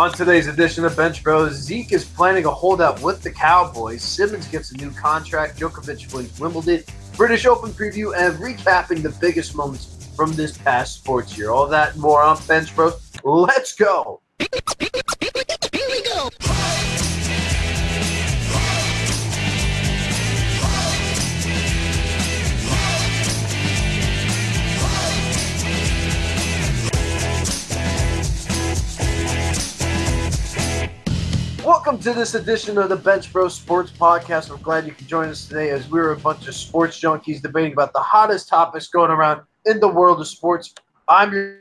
On today's edition of Bench Bros, Zeke is planning a holdout with the Cowboys. Simmons gets a new contract. Djokovic wins Wimbledon. British Open preview and recapping the biggest moments from this past sports year. All that and more on Bench Bros. Let's go. Welcome to this edition of the Bench Bros Sports Podcast. We're glad you could join us today as we're a bunch of sports junkies debating about the hottest topics going around in the world of sports. I'm your,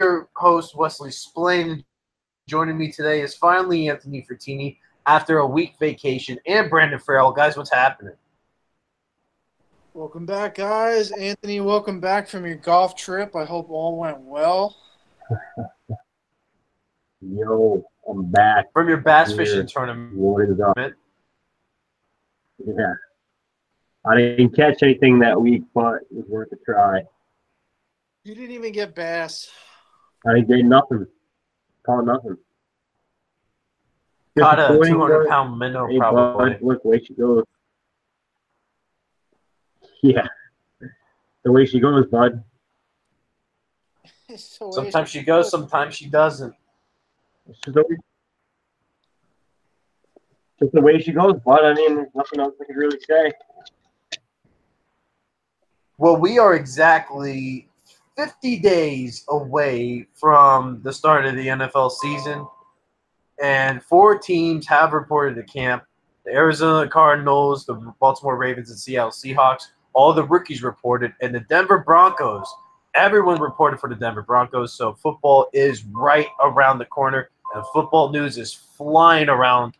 your host, Wesley Splain. Joining me today is finally Anthony Fertini after a week vacation and Brandon Farrell. Guys, what's happening? Welcome back, guys. Anthony, welcome back from your golf trip. I hope all went well. Yo, I'm back. From your bass Yeah. fishing tournament. What is up? Yeah. I didn't catch anything that week, but it was worth a try. You didn't even get bass. I didn't get nothing. Caught nothing. Caught a 200 pound minnow, Hey, probably. bud, look, way she goes. Yeah. The way she goes, bud. Sometimes she goes, sometimes she doesn't. It's just the way, just the way she goes, but I mean, there's nothing else I could really say. Well, we are exactly 50 days away from the start of the NFL season, and four teams have reported to camp the Arizona Cardinals, the Baltimore Ravens, and Seattle Seahawks. All the rookies reported, and the Denver Broncos. Everyone reported for the Denver Broncos, so football is right around the corner, and football news is flying around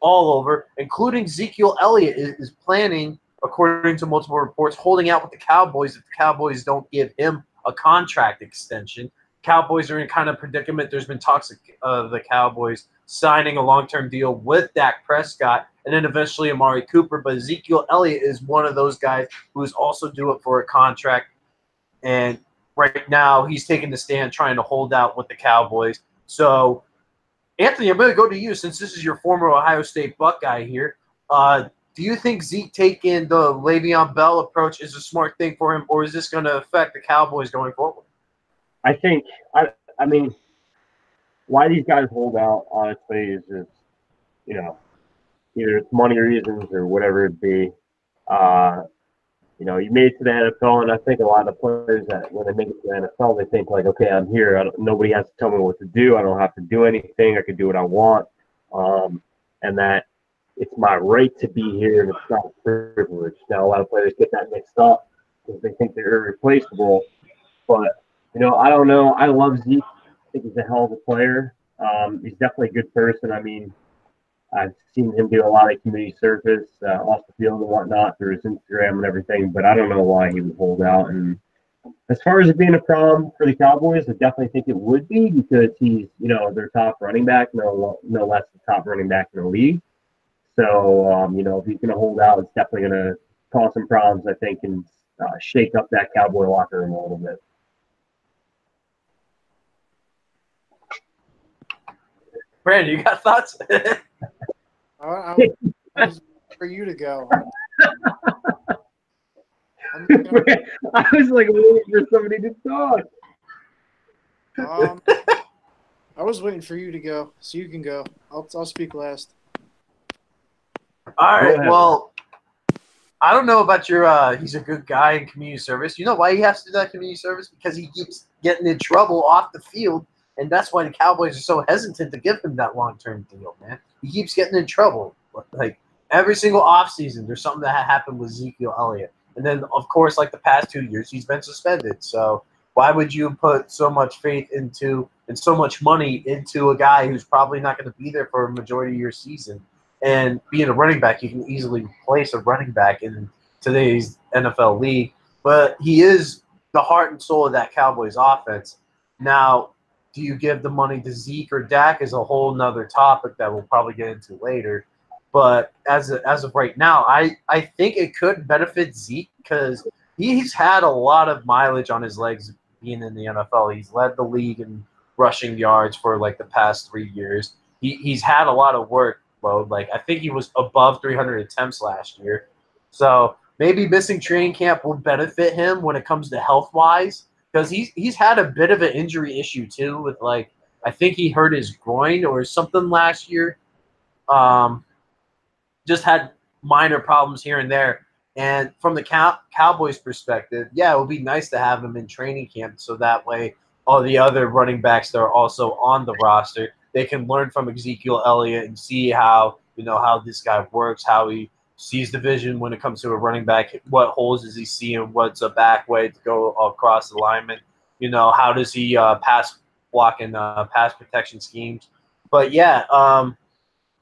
all over, including Ezekiel Elliott is, is planning according to multiple reports, holding out with the Cowboys if the Cowboys don't give him a contract extension. Cowboys are in kind of predicament. There's been talks of the Cowboys signing a long-term deal with Dak Prescott and then eventually Amari Cooper. But Ezekiel Elliott is one of those guys who is also due for a contract. And right now he's taking the stand trying to hold out with the Cowboys. So, Anthony, I'm going to go to you since this is your former Ohio State Buckeye here. Uh, do you think Zeke taking the Le'Veon Bell approach is a smart thing for him, or is this going to affect the Cowboys going forward? I think I I mean why these guys hold out honestly is just you know either it's money reasons or whatever it be. Uh, you know, you made it to the NFL, and I think a lot of players that when they make it to the NFL, they think like, okay, I'm here. Nobody has to tell me what to do. I don't have to do anything. I can do what I want, um, and that it's my right to be here, and it's not a privilege. Now, a lot of players get that mixed up because they think they're irreplaceable, but you know, I don't know. I love Zeke. I think he's a hell of a player. Um, he's definitely a good person. I mean, I've seen him do a lot of community service uh, off the field and whatnot through his Instagram and everything, but I don't know why he would hold out. And as far as it being a problem for the Cowboys, I definitely think it would be because he's, you know, their top running back, no, no less the top running back in the league. So, um, you know, if he's going to hold out, it's definitely going to cause some problems, I think, and uh, shake up that Cowboy locker room a little bit. Brandon, you got thoughts? I, I, I was for you to go. I'm gonna- I was like waiting for somebody to talk. um, I was waiting for you to go, so you can go. I'll, I'll speak last. All right. Well, I don't know about your. Uh, he's a good guy in community service. You know why he has to do that community service? Because he keeps getting in trouble off the field, and that's why the Cowboys are so hesitant to give him that long-term deal. Man, he keeps getting in trouble. Like every single offseason, there's something that happened with Ezekiel Elliott, and then of course, like the past two years, he's been suspended. So why would you put so much faith into and so much money into a guy who's probably not going to be there for a majority of your season? And being a running back, you can easily replace a running back in today's NFL league. But he is the heart and soul of that Cowboys offense. Now, do you give the money to Zeke or Dak is a whole nother topic that we'll probably get into later. But as of, as of right now, I, I think it could benefit Zeke because he's had a lot of mileage on his legs being in the NFL. He's led the league in rushing yards for like the past three years. He, he's had a lot of workload. Like I think he was above 300 attempts last year. So maybe missing training camp will benefit him when it comes to health wise because he's he's had a bit of an injury issue too with like I think he hurt his groin or something last year. Um, just had minor problems here and there. And from the Cow- Cowboys' perspective, yeah, it would be nice to have him in training camp so that way all the other running backs that are also on the roster they can learn from Ezekiel Elliott and see how you know how this guy works, how he sees the vision when it comes to a running back. What holes is he seeing? what's a back way to go across the lineman? You know, how does he uh, pass block and uh, pass protection schemes? But yeah, um,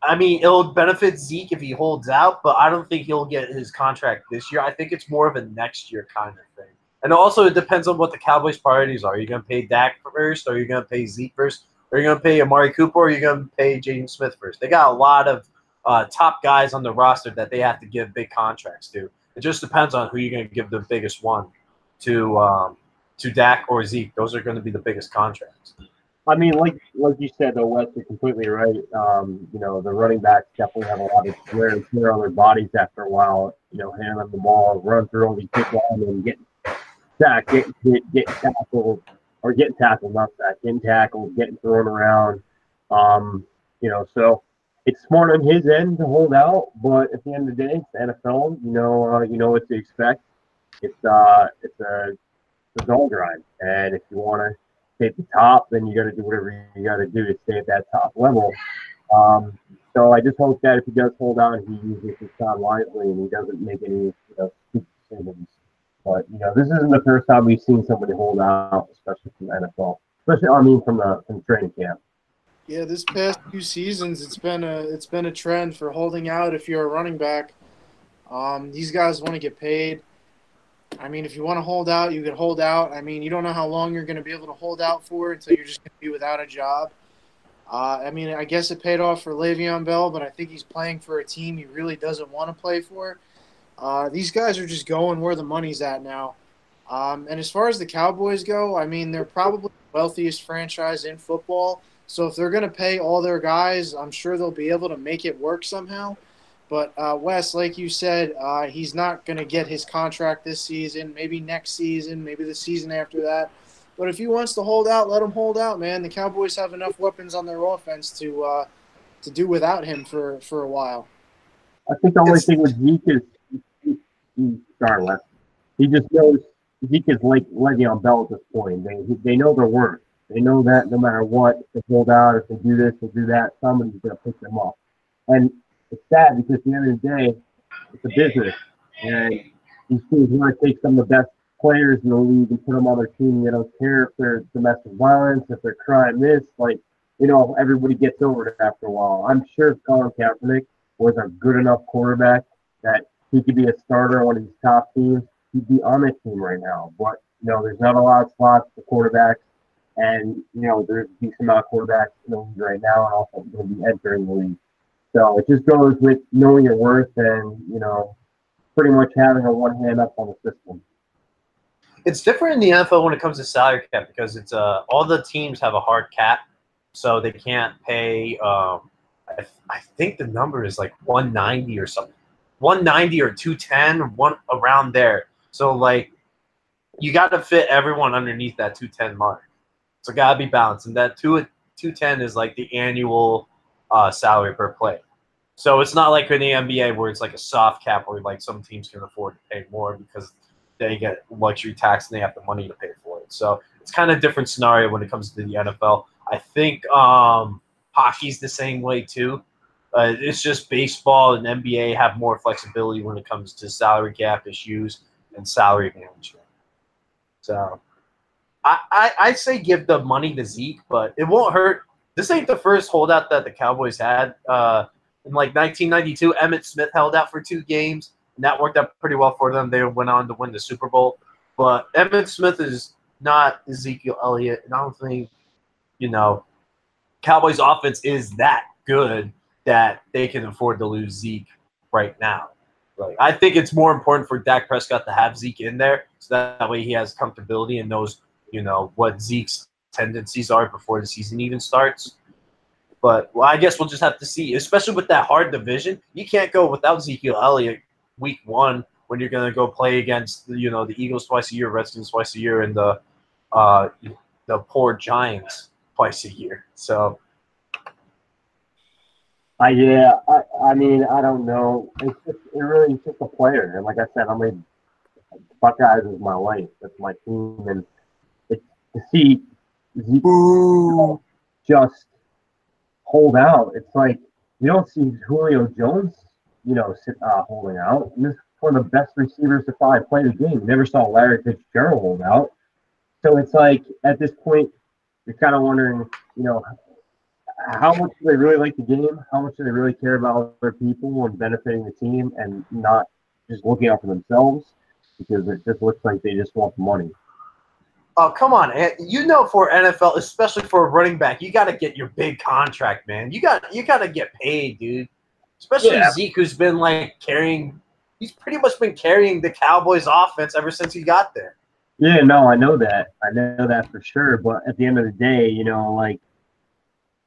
I mean, it'll benefit Zeke if he holds out, but I don't think he'll get his contract this year. I think it's more of a next year kind of thing. And also, it depends on what the Cowboys' priorities are. Are you going to pay Dak first, or are you going to pay Zeke first? Are you going to pay Amari Cooper, or are you going to pay Jaylon Smith first? They got a lot of uh, top guys on the roster that they have to give big contracts to. It just depends on who you're going to give the biggest one to um, to Dak or Zeke. Those are going to be the biggest contracts. I mean, like like you said, though, Wes, you're completely right. Um, you know, the running backs definitely have a lot of wear and tear on their bodies after a while. You know, handling the ball, run through all these line and getting sacked, getting get, get tackled, or getting tackled, not sacked, getting tackled, getting thrown around. Um, you know, so it's smart on his end to hold out, but at the end of the day, it's NFL. You know, uh, you know what to expect. It's uh, it's a, it's a dog grind, and if you want to stay at the top, then you got to do whatever you got to do to stay at that top level. Um, so I just hope that if he does hold out, he uses his time wisely and he doesn't make any you know decisions. But you know, this isn't the first time we've seen somebody hold out, especially from the NFL, especially I mean from the from training camp. Yeah, this past few seasons, it's been a it's been a trend for holding out if you're a running back. Um, these guys want to get paid. I mean, if you want to hold out, you can hold out. I mean, you don't know how long you're going to be able to hold out for until you're just going to be without a job. Uh, I mean, I guess it paid off for Le'Veon Bell, but I think he's playing for a team he really doesn't want to play for. Uh, these guys are just going where the money's at now. Um, and as far as the Cowboys go, I mean, they're probably the wealthiest franchise in football. So if they're going to pay all their guys, I'm sure they'll be able to make it work somehow. But uh, Wes, like you said, uh, he's not going to get his contract this season. Maybe next season, maybe the season after that. But if he wants to hold out, let him hold out, man. The Cowboys have enough weapons on their offense to uh, to do without him for, for a while. I think the only it's, thing with Zeke is sorry. He just knows Zeke is like Le'Veon Bell at this point. They they know their worth. They know that no matter what, if they hold out, if they do this, or do that, somebody's going to pick them off. And it's sad because at the end of the day, it's a business. And these teams want to take some of the best players in the league and put them on their team. They don't care if they're domestic violence, if they're crime this. Like, you know, everybody gets over it after a while. I'm sure Colin Kaepernick was a good enough quarterback that he could be a starter on his top teams, he'd be on that team right now. But, you know, there's not a lot of spots for quarterbacks. And, you know, there's a decent amount of quarterbacks in the league right now and also going to be entering the league. So it just goes with knowing your worth and, you know, pretty much having a one hand up on the system. It's different in the NFL when it comes to salary cap because it's uh all the teams have a hard cap, so they can't pay. Um, I, I think the number is like 190 or something, 190 or 210, one around there. So like, you got to fit everyone underneath that 210 mark. So gotta be balanced, and that two 210 is like the annual uh, salary per play. So it's not like in the NBA where it's like a soft cap where like some teams can afford to pay more because they get luxury tax and they have the money to pay for it. So it's kind of different scenario when it comes to the NFL. I think um, hockey's the same way too. Uh, it's just baseball and NBA have more flexibility when it comes to salary cap issues and salary management. So I, I, I say give the money to Zeke, but it won't hurt. This ain't the first holdout that the Cowboys had. Uh, in like 1992, Emmitt Smith held out for two games, and that worked out pretty well for them. They went on to win the Super Bowl. But Emmitt Smith is not Ezekiel Elliott, and I don't think, you know, Cowboys' offense is that good that they can afford to lose Zeke right now. Like I think it's more important for Dak Prescott to have Zeke in there, so that, that way he has comfortability and knows, you know, what Zeke's tendencies are before the season even starts. But well, I guess we'll just have to see. Especially with that hard division, you can't go without Ezekiel Elliott week one when you're going to go play against you know the Eagles twice a year, Redskins twice a year, and the uh, the poor Giants twice a year. So I yeah, I, I mean, I don't know. It's just it really is just a player, and like I said, I mean, Buckeyes is my life. That's my team, and to see Zeke just hold out. It's like you don't see Julio Jones, you know, sit, uh, holding out. And this is one of the best receivers to probably play the game. You never saw Larry Fitzgerald hold out. So it's like at this point, you're kind of wondering, you know, how much do they really like the game? How much do they really care about other people and benefiting the team and not just looking out for themselves? Because it just looks like they just want the money. Oh come on! You know, for NFL, especially for a running back, you got to get your big contract, man. You got you got to get paid, dude. Especially Yeah. Zeke, who's been like carrying. He's pretty much been carrying the Cowboys' offense ever since he got there. Yeah, no, I know that. I know that for sure. But at the end of the day, you know, like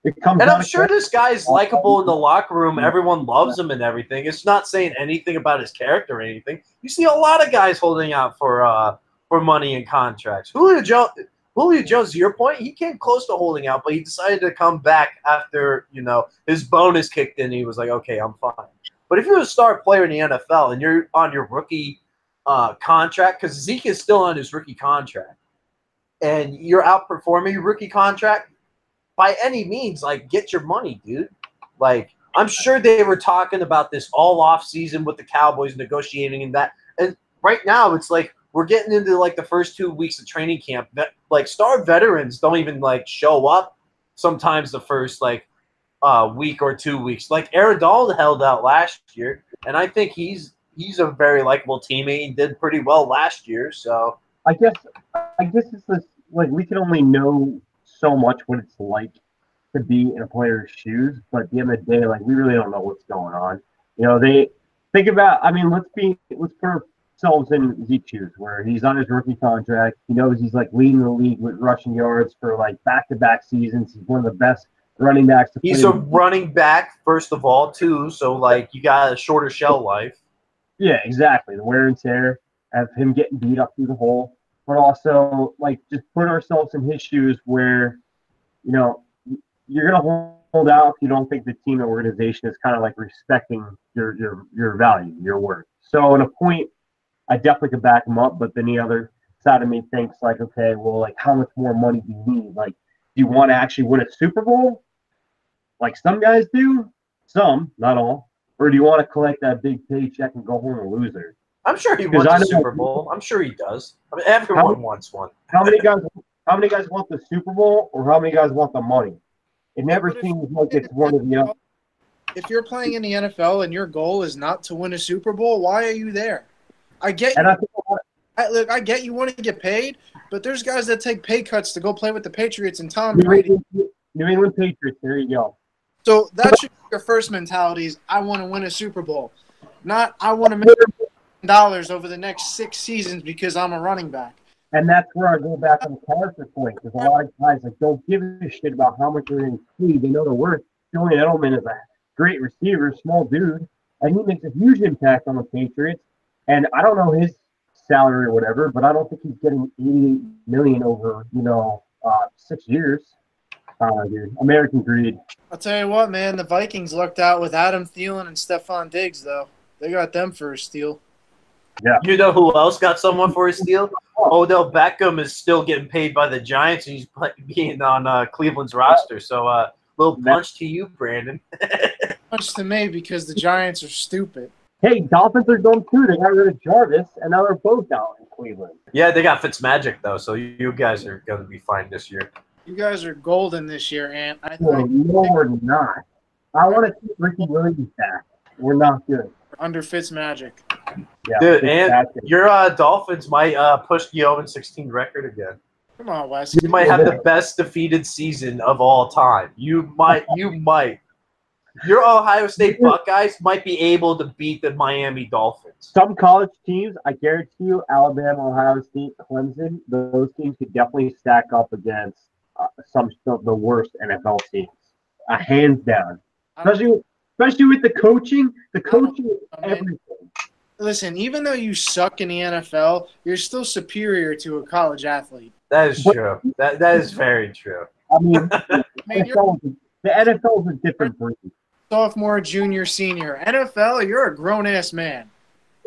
it comes. And I'm sure this guy's likable in the locker room. Everyone loves him and everything. It's not saying anything about his character or anything. You see a lot of guys holding out for uh for money and contracts. Julio Jones, Julio Jones, to your point, he came close to holding out, but he decided to come back after you know his bonus kicked in. He was like, okay, I'm fine. But if you're a star player in the NFL and you're on your rookie uh, contract, because Zeke is still on his rookie contract, and you're outperforming your rookie contract, by any means, like get your money, dude. Like I'm sure they were talking about this all off season with the Cowboys negotiating and that. And right now it's like we're getting into like the first two weeks of training camp. That like star veterans don't even like show up sometimes the first like uh week or two weeks. Like Donald held out last year, and I think he's he's a very likable teammate. He did pretty well last year, so I guess I guess it's this like we can only know so much what it's like to be in a player's shoes, but at the end of the day, like we really don't know what's going on. You know, they think about I mean, let's be let's put ourselves in Zeke's shoes where he's on his rookie contract. He knows he's like leading the league with rushing yards for like back to back seasons. He's one of the best running backs to he's play a running back first of all too. So like you got a shorter shell life. Yeah, exactly. The wear and tear of him getting beat up through the hole, but also like just put ourselves in his shoes where, you know, you're gonna hold out if you don't think the team and organization is kind of like respecting your your your value, your worth. So in a point, I definitely could back him up, but then the other side of me thinks like, okay, well, like how much more money do you need? Like, do you want to actually win a Super Bowl? Like some guys do, some, not all. Or do you want to collect that big paycheck and go home a loser? I'm sure he wants I a know- Super Bowl. I'm sure he does. I mean, everyone How- wants one. How many guys? How many guys want the Super Bowl, or how many guys want the money? It never if- seems like it's one or the other. If you're playing in the NFL and your goal is not to win a Super Bowl, why are you there? I get And I think I, look, I get you want to get paid, but there's guys that take pay cuts to go play with the Patriots and Tom New Brady. England, New England Patriots. There you go. So that should be your first mentality is I want to win a Super Bowl. Not I want to make dollars over the next six seasons because I'm a running back. And that's where I go back on the character point because a lot of guys like don't give a shit about how much they're getting paid. They know their worth. Julian Edelman is a great receiver, small dude, and he makes a huge impact on the Patriots. And I don't know his salary or whatever, but I don't think he's getting 88 million over you know uh, six years. Uh, dude, American greed. I'll tell you what, man, the Vikings lucked out with Adam Thielen and Stefon Diggs, though. They got them for a steal. Yeah. You know who else got someone for a steal? Odell Beckham is still getting paid by the Giants, and he's being on uh, Cleveland's roster. So, uh, little punch to you, Brandon. Much to me because the Giants are stupid. Hey, Dolphins are dumb too. They got rid of Jarvis, and now they're both out in Cleveland. yeah, they got Fitzmagic though, so you, you guys are going to be fine this year. You guys are golden this year, Ant. I Well, think no, we're not. I want to keep Ricky Williams back. We're not good. under Fitzmagic. Yeah, Dude, it's and your uh, Dolphins might uh, push the 0 16 record again. Come on, Wes. You might have the best defeated season of all time. You might, you might. Your Ohio State Buckeyes might be able to beat the Miami Dolphins. Some college teams, I guarantee you, Alabama, Ohio State, Clemson, those teams could definitely stack up against uh, some of the worst NFL teams, uh, hands down. Especially, especially with the coaching. The coaching is everything. listen, even though you suck in the NFL, you're still superior to a college athlete. That is But- true. That that is very true. I mean, I mean, NFL the NFL is a different breed. Sophomore, junior, senior. NFL, you're a grown ass man.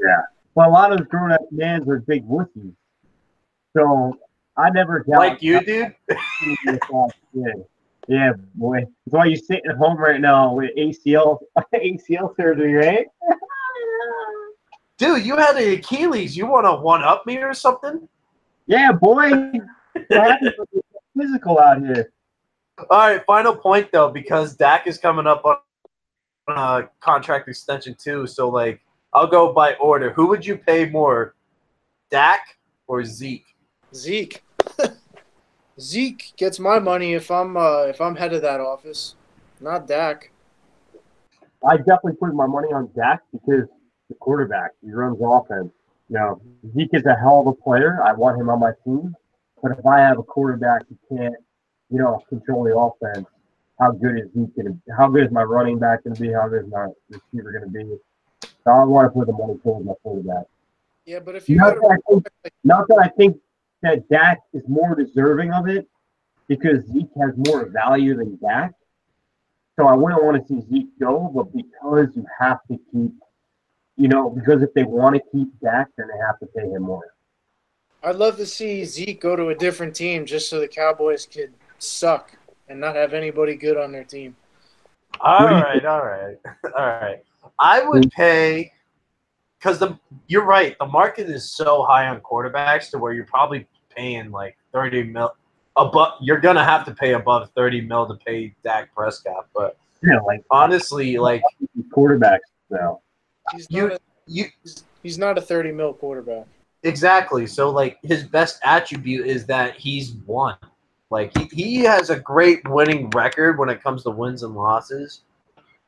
Yeah. Well, a lot of grown up men are big wussies. So I never doubt Like you, dude. yeah. yeah, boy. That's why you're sitting at home right now with ACL ACL surgery, right? Dude, you had an Achilles. You want to one up me or something? Yeah, boy. What happens when you're physical out here? All right, final point though, because Dak is coming up on a contract extension too. So like, I'll go by order. Who would you pay more, Dak or Zeke? Zeke. Zeke gets my money if I'm uh, if I'm head of that office, not Dak. I definitely put my money on Dak because the quarterback, he runs offense. You know, Zeke is a hell of a player. I want him on my team. But if I have a quarterback who can't, you know, control the offense, how good is Zeke going to How good is my running back going to be? How good is my receiver going to be? So I want to put the money towards my quarterback. Yeah, but if you Not that, I think, not that I think that Dak is more deserving of it because Zeke has more value than Dak. So I wouldn't want to see Zeke go, but because you have to keep, you know, because if they want to keep Dak, then they have to pay him more. I'd love to see Zeke go to a different team just so the Cowboys could suck and not have anybody good on their team. All What do you right, all right, all right. I would pay because the you're right. The market is so high on quarterbacks to where you're probably paying like thirty mil. Above, you're gonna have to pay above thirty mil to pay Dak Prescott. But Yeah, like honestly, like quarterbacks now. He's You- not a, you he's, he's not a 30 mil quarterback. Exactly. So like his best attribute is that he's won. Like he, he has a great winning record when it comes to wins and losses.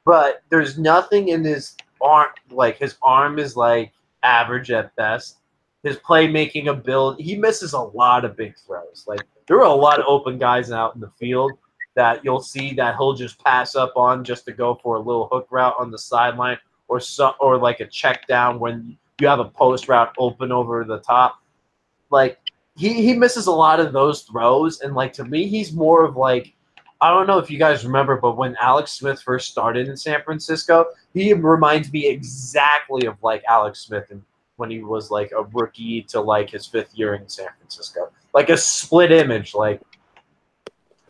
But there's nothing in his arm like his arm is like average at best. His playmaking ability he misses a lot of big throws. Like there are a lot of open guys out in the field that you'll see that he'll just pass up on just to go for a little hook route on the sideline or so, or like a check down when you have a post route open over the top. Like he, he misses a lot of those throws, and like to me, he's more of like I don't know if you guys remember, but when Alex Smith first started in San Francisco, he reminds me exactly of like Alex Smith and when he was like a rookie to like his fifth year in San Francisco. Like a split image. Like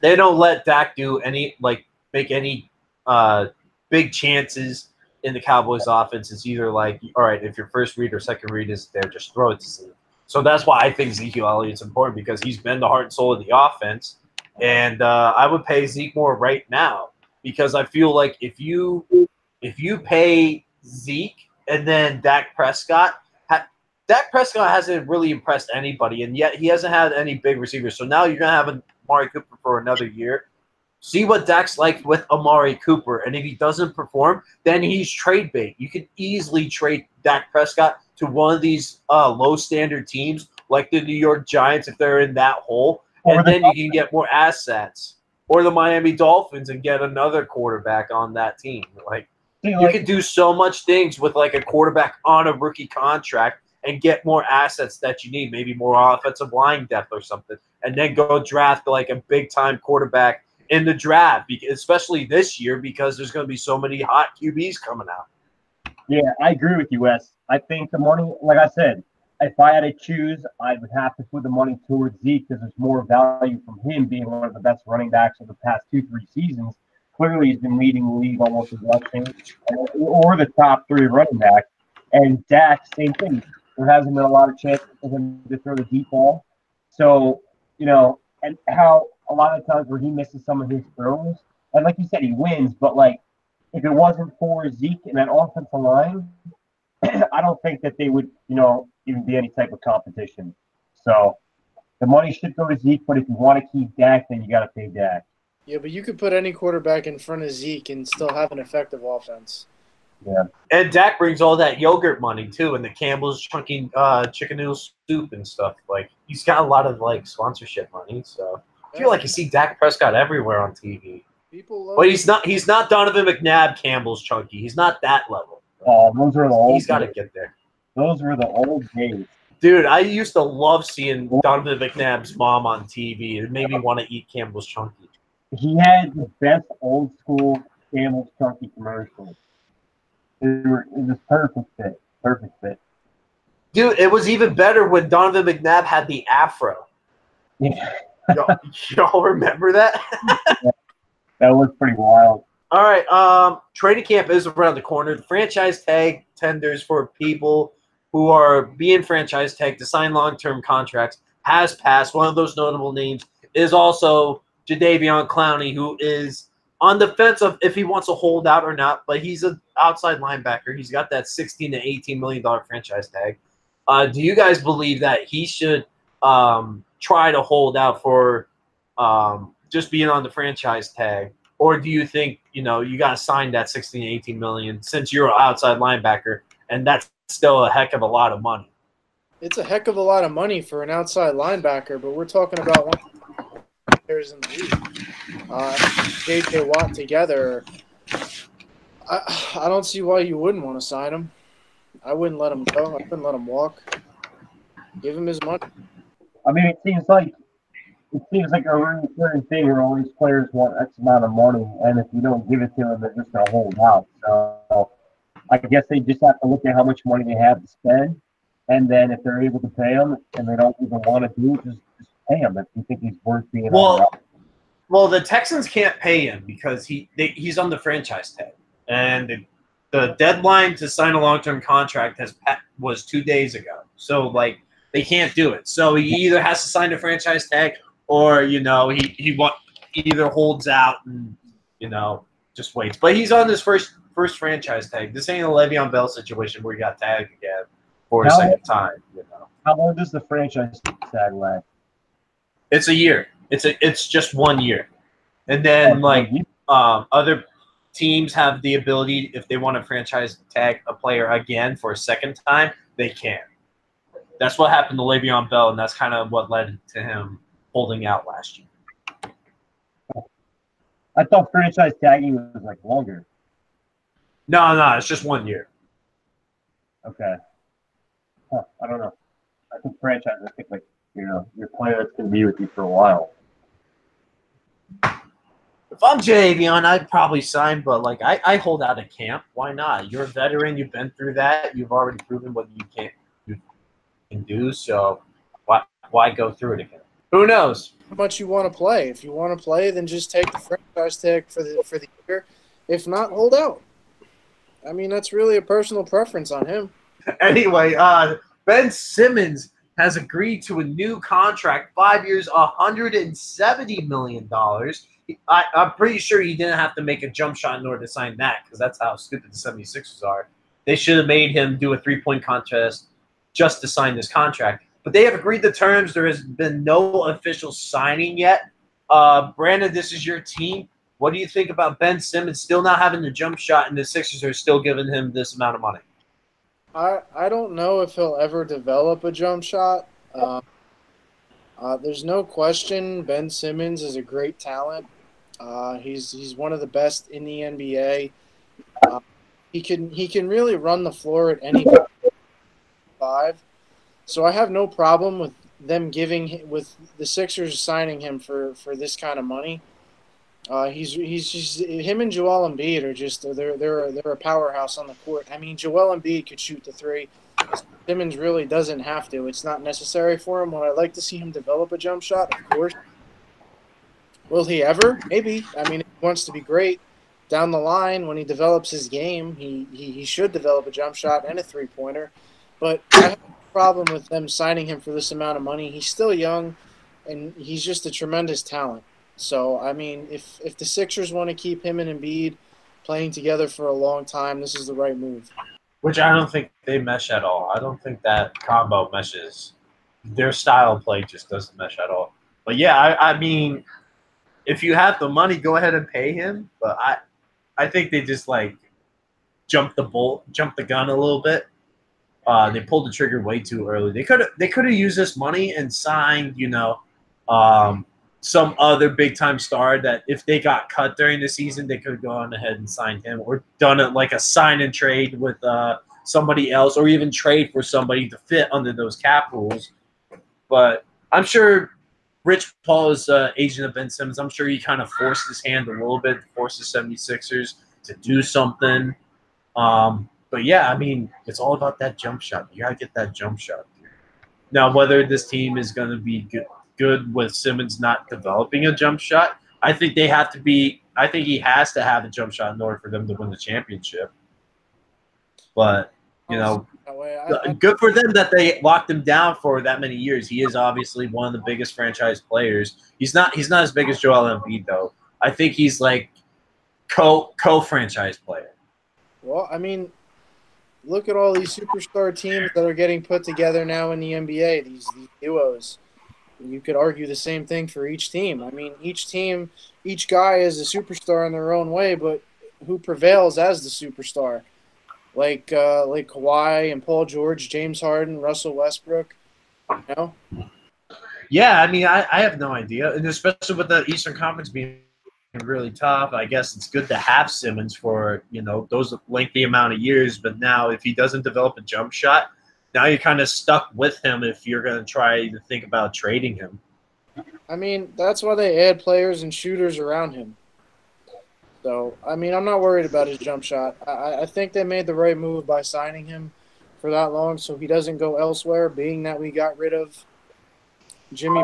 they don't let Dak do any like make any uh big chances in the Cowboys offense. It's either like, all right, if your first read or second read is there, just throw it to Zeke. So that's why I think Ezekiel Elliott's important because he's been the heart and soul of the offense. And uh, I would pay Zeke more right now because I feel like if you if you pay Zeke and then Dak Prescott, ha- Dak Prescott hasn't really impressed anybody, and yet he hasn't had any big receivers. So now you're gonna have Amari Cooper for another year. See what Dak's like with Amari Cooper, and if he doesn't perform, then he's trade bait. You can easily trade Dak Prescott to one of these uh, low standard teams like the New York Giants if they're in that hole, Or and the then you can get more assets. Or the Miami Dolphins and get another quarterback on that team. Like you like, can do so much things with like a quarterback on a rookie contract and get more assets that you need, maybe more offensive line depth or something, and then go draft like a big time quarterback in the draft, especially this year because there's going to be so many hot QBs coming out. Yeah, I agree with you, Wes. I think the money, like I said, if I had to choose, I would have to put the money towards Zeke because there's more value from him being one of the best running backs of the past two, three seasons. Clearly, he's been leading the league almost in rushing, or the top three running back. And Dak, same thing. There hasn't been a lot of chances for him to throw the deep ball. So, you know, and how a lot of times where he misses some of his throws, and like you said, he wins, but like if it wasn't for Zeke and that offensive line, I don't think that they would, you know, even be any type of competition. So the money should go to Zeke, but if you want to keep Dak, then you got to pay Dak. Yeah, but you could put any quarterback in front of Zeke and still have an effective offense. Yeah. And Dak brings all that yogurt money too, and the Campbell's chunky uh, chicken noodle soup and stuff. Like he's got a lot of like sponsorship money. So I feel like you see Dak Prescott everywhere on TV. People love But he's not he's not Donovan McNabb Campbell's chunky. He's not that level. Oh, those are the old. He's got to days. get there. Those were the old days. Dude, I used to love seeing Donovan McNabb's mom on TV. It made me want to eat Campbell's chunky. He had the best old school Campbell's Chunky commercials. They were, it was perfect fit. Perfect fit. Dude, it was even better when Donovan McNabb had the afro. Yeah, Y'all, y'all remember that? that was pretty wild. All right. Um, training camp is around the corner. The franchise tag tenders for people who are being franchise tagged to sign long-term contracts has passed. One of those notable names is also Jadeveon Clowney, who is on the fence of if he wants to hold out or not. But he's an outside linebacker. He's got that 16 to 18 million dollar franchise tag. Uh, do you guys believe that he should um, try to hold out for um, just being on the franchise tag? Or do you think, you know, you got to sign that 16, 18 million since you're an outside linebacker and that's still a heck of a lot of money? It's a heck of a lot of money for an outside linebacker, but we're talking about one players in the league. Uh, JJ Watt together. I, I don't see why you wouldn't want to sign him. I wouldn't let him go. I wouldn't let him walk. Give him his money. I mean, it seems like it seems like a recurring thing where all these players want X amount of money, and if you don't give it to them, they're just gonna hold out. So I guess they just have to look at how much money they have to spend, and then if they're able to pay him, and they don't even want to do it, just just pay him if you think he's worth being. the Well, well, the Texans can't pay him because he they, he's on the franchise tag, and the, the deadline to sign a long term contract has was two days ago. So like they can't do it. So he either has to sign a franchise tag, or you know he he want either holds out and you know just waits. But he's on this first first franchise tag. This ain't a Le'Veon Bell situation where he got tagged again for a No. second time. You know, how long does the franchise tag last? it's a year. It's a it's just one year, and then like um, other teams have the ability if they want to franchise tag a player again for a second time, they can. That's what happened to Le'Veon Bell, and that's kind of what led to him holding out last year. I thought franchise tagging was like longer. No, no, it's just one year. Okay. Huh, I don't know. I think franchise. I think like you know your player that's gonna be with you for a while. If I'm Javion, I'd probably sign, but like I, I hold out at camp. Why not? You're a veteran. You've been through that. You've already proven what you can you can do. So why why go through it again? Who knows? How much you want to play? If you want to play, then just take the franchise tag for the for the year. If not, hold out. I mean, that's really a personal preference on him. anyway, uh, Ben Simmons has agreed to a new contract, five years, $170 million. I, I'm pretty sure he didn't have to make a jump shot in order to sign that because that's how stupid the 76ers are. They should have made him do a three point contest just to sign this contract. But they have agreed to terms. There has been no official signing yet. Uh, Brandon, this is your team. What do you think about Ben Simmons still not having the jump shot and the Sixers are still giving him this amount of money? I I don't know if he'll ever develop a jump shot. Uh, uh, there's no question Ben Simmons is a great talent. Uh, he's he's one of the best in the NBA. Uh, he can he can really run the floor at any five. So I have no problem with them giving with the Sixers signing him for, for this kind of money. Uh, he's he's just him and Joel Embiid are just they're they're they're a powerhouse on the court. I mean, Joel Embiid could shoot the three. Simmons really doesn't have to. It's not necessary for him. Would I like to see him develop a jump shot? Of course. Will he ever? Maybe. I mean, he wants to be great down the line when he develops his game, he, he, he should develop a jump shot and a three pointer. But I have no problem with them signing him for this amount of money. He's still young, and he's just a tremendous talent. So I mean, if if the Sixers want to keep him and Embiid playing together for a long time, this is the right move. Which I don't think they mesh at all. I don't think that combo meshes. Their style of play just doesn't mesh at all. But yeah, I, I mean, if you have the money, go ahead and pay him. But I, I think they just like jumped the bolt, jumped the gun a little bit. Uh, they pulled the trigger way too early. They could have they could have used this money and signed, you know, um, some other big time star that if they got cut during the season, they could have gone ahead and signed him or done it like a sign and trade with uh, somebody else or even trade for somebody to fit under those cap rules. But I'm sure Rich Paul is uh, agent of Ben Simmons. I'm sure he kind of forced his hand a little bit, forced the 76ers to do something. Um, but yeah, I mean, it's all about that jump shot. You got to get that jump shot. Now, whether this team is going to be good, good with Simmons not developing a jump shot, I think they have to be. I think he has to have a jump shot in order for them to win the championship. But you know, good for them that they locked him down for that many years. He is obviously one of the biggest franchise players. He's not. He's not as big as Joel Embiid though. I think he's like co co franchise player. Well, I mean, look at all these superstar teams that are getting put together now in the NBA. These, these duos. You could argue the same thing for each team. I mean, each team, each guy is a superstar in their own way, but who prevails as the superstar? Like uh, like Kawhi and Paul George, James Harden, Russell Westbrook. You know? Yeah, I mean, I, I have no idea, and especially with the Eastern Conference being really tough. I guess it's good to have Simmons for you know those lengthy amount of years. But now, if he doesn't develop a jump shot, now you're kind of stuck with him if you're going to try to think about trading him. I mean, that's why they add players and shooters around him. So, I mean, I'm not worried about his jump shot. I, I think they made the right move by signing him for that long so he doesn't go elsewhere, being that we got rid of Jimmy.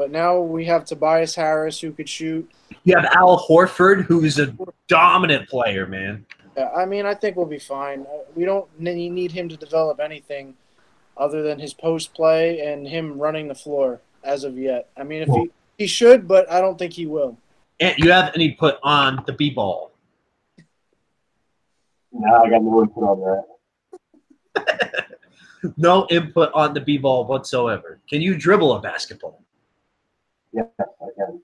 But now we have Tobias Harris who could shoot. You have Al Horford, who's a dominant player, man. Yeah, I mean, I think we'll be fine. Uh, we don't need him to develop anything other than his post play and him running the floor as of yet. I mean, if he, he should, but I don't think he will. And you have any put on the B ball? No, I got no input on that. no input on the B ball whatsoever. Can you dribble a basketball? Yes, I can.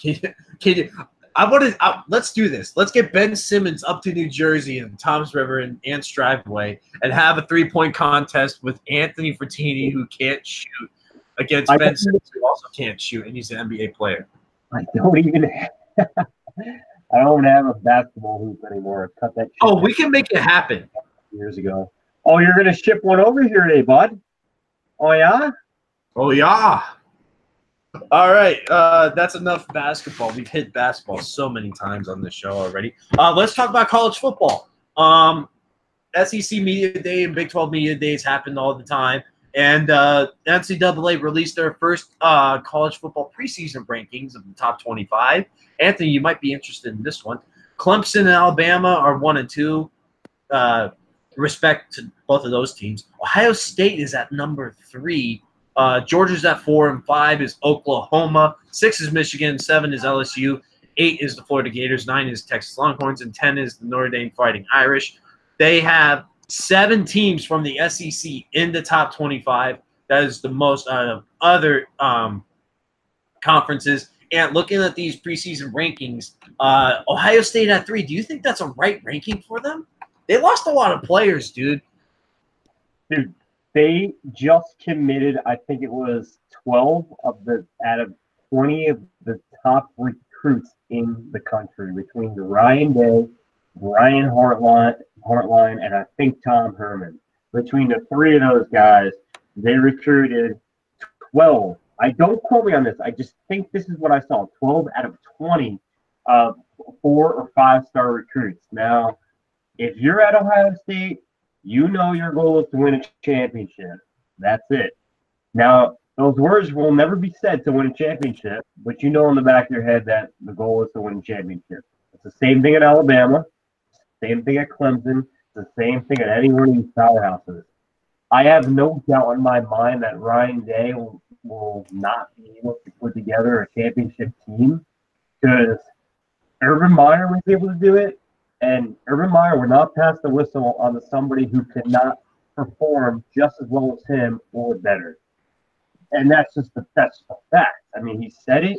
Can you, can you, I want to. Uh, let's do this. Let's get Ben Simmons up to New Jersey and Toms River and Ants Driveway and have a three point contest with Anthony Fertini, who can't shoot, against I Ben Simmons, who also can't shoot, and he's an NBA player. I don't even. Have, I don't have a basketball hoop anymore. I cut that. Oh, we can make it happen. Years ago. Oh, you're gonna ship one over here today, bud. Oh yeah. Oh yeah. All right, uh, that's enough basketball. We've hit basketball so many times on this show already. Uh, let's talk about college football. Um, SEC Media Day and Big 12 Media Days happen all the time. And uh, NCAA released their first uh, college football preseason rankings of the top 25. Anthony, you might be interested in this one. Clemson and Alabama are one and two. Uh, respect to both of those teams. Ohio State is at number three. Uh, Georgia's at four and five is Oklahoma. Six is Michigan. Seven is LSU. Eight is the Florida Gators. Nine is Texas Longhorns. And ten is the Notre Dame Fighting Irish. They have seven teams from the SEC in the top 25. That is the most out of other um, conferences. And looking at these preseason rankings, uh, Ohio State at three. Do you think that's a right ranking for them? They lost a lot of players, dude. Dude, they just committed. I think it was 12 of the out of 20 of the top recruits in the country between Ryan Day, Brian Hartline, Hartline, and I think Tom Herman. Between the three of those guys, they recruited 12. I don't quote me on this. I just think this is what I saw. 12 out of 20 uh, four or five star recruits. Now, if you're at Ohio State, you know your goal is to win a championship. That's it. Now, those words will never be said to win a championship, but you know in the back of your head that the goal is to win a championship. It's the same thing at Alabama. Same thing at Clemson. The same thing at any one of these powerhouses. I have no doubt in my mind that Ryan Day will, will not be able to put together a championship team because Urban Meyer was able to do it, and Urban Meyer would not pass the whistle on somebody who could not perform just as well as him or better. And that's just the that's the fact. I mean, he said it,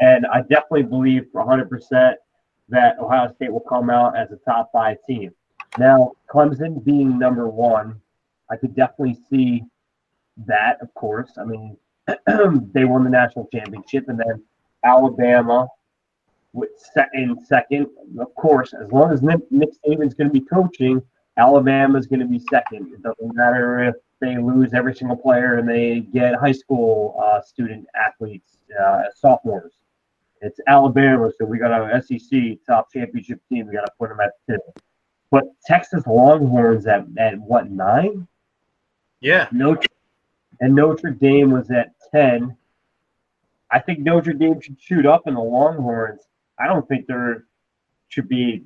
and I definitely believe 100 percent that Ohio State will come out as a top five team. Now, Clemson being number one, I could definitely see that, of course. I mean, they won the national championship, and then Alabama with set in second. Of course, as long as Nick, Nick Saban's going to be coaching, Alabama's going to be second. It doesn't matter if they lose every single player and they get high school uh, student athletes, uh, sophomores. It's Alabama, so we got our SEC top championship team. We got to put them at two. But Texas Longhorns at, at what nine? Yeah. Notre and Notre Dame was at ten. I think Notre Dame should shoot up in the Longhorns. I don't think they're should be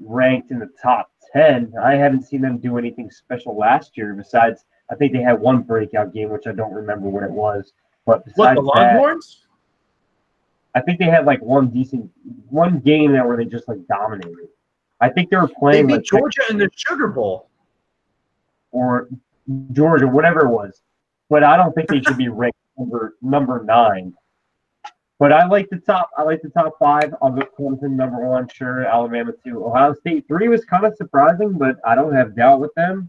ranked in the top ten. I haven't seen them do anything special last year. Besides, I think they had one breakout game, which I don't remember what it was. But besides What the that, Longhorns? I think they had like one decent one game that where they just like dominated. I think they were They playing beat like Georgia in the Sugar Bowl. or Georgia, whatever it was. But I don't think they should be ranked number number nine. But I like the top. I like the top five. I'll go Clemson number one, sure. Alabama two. Ohio State three was kind of surprising, but I don't have doubt with them.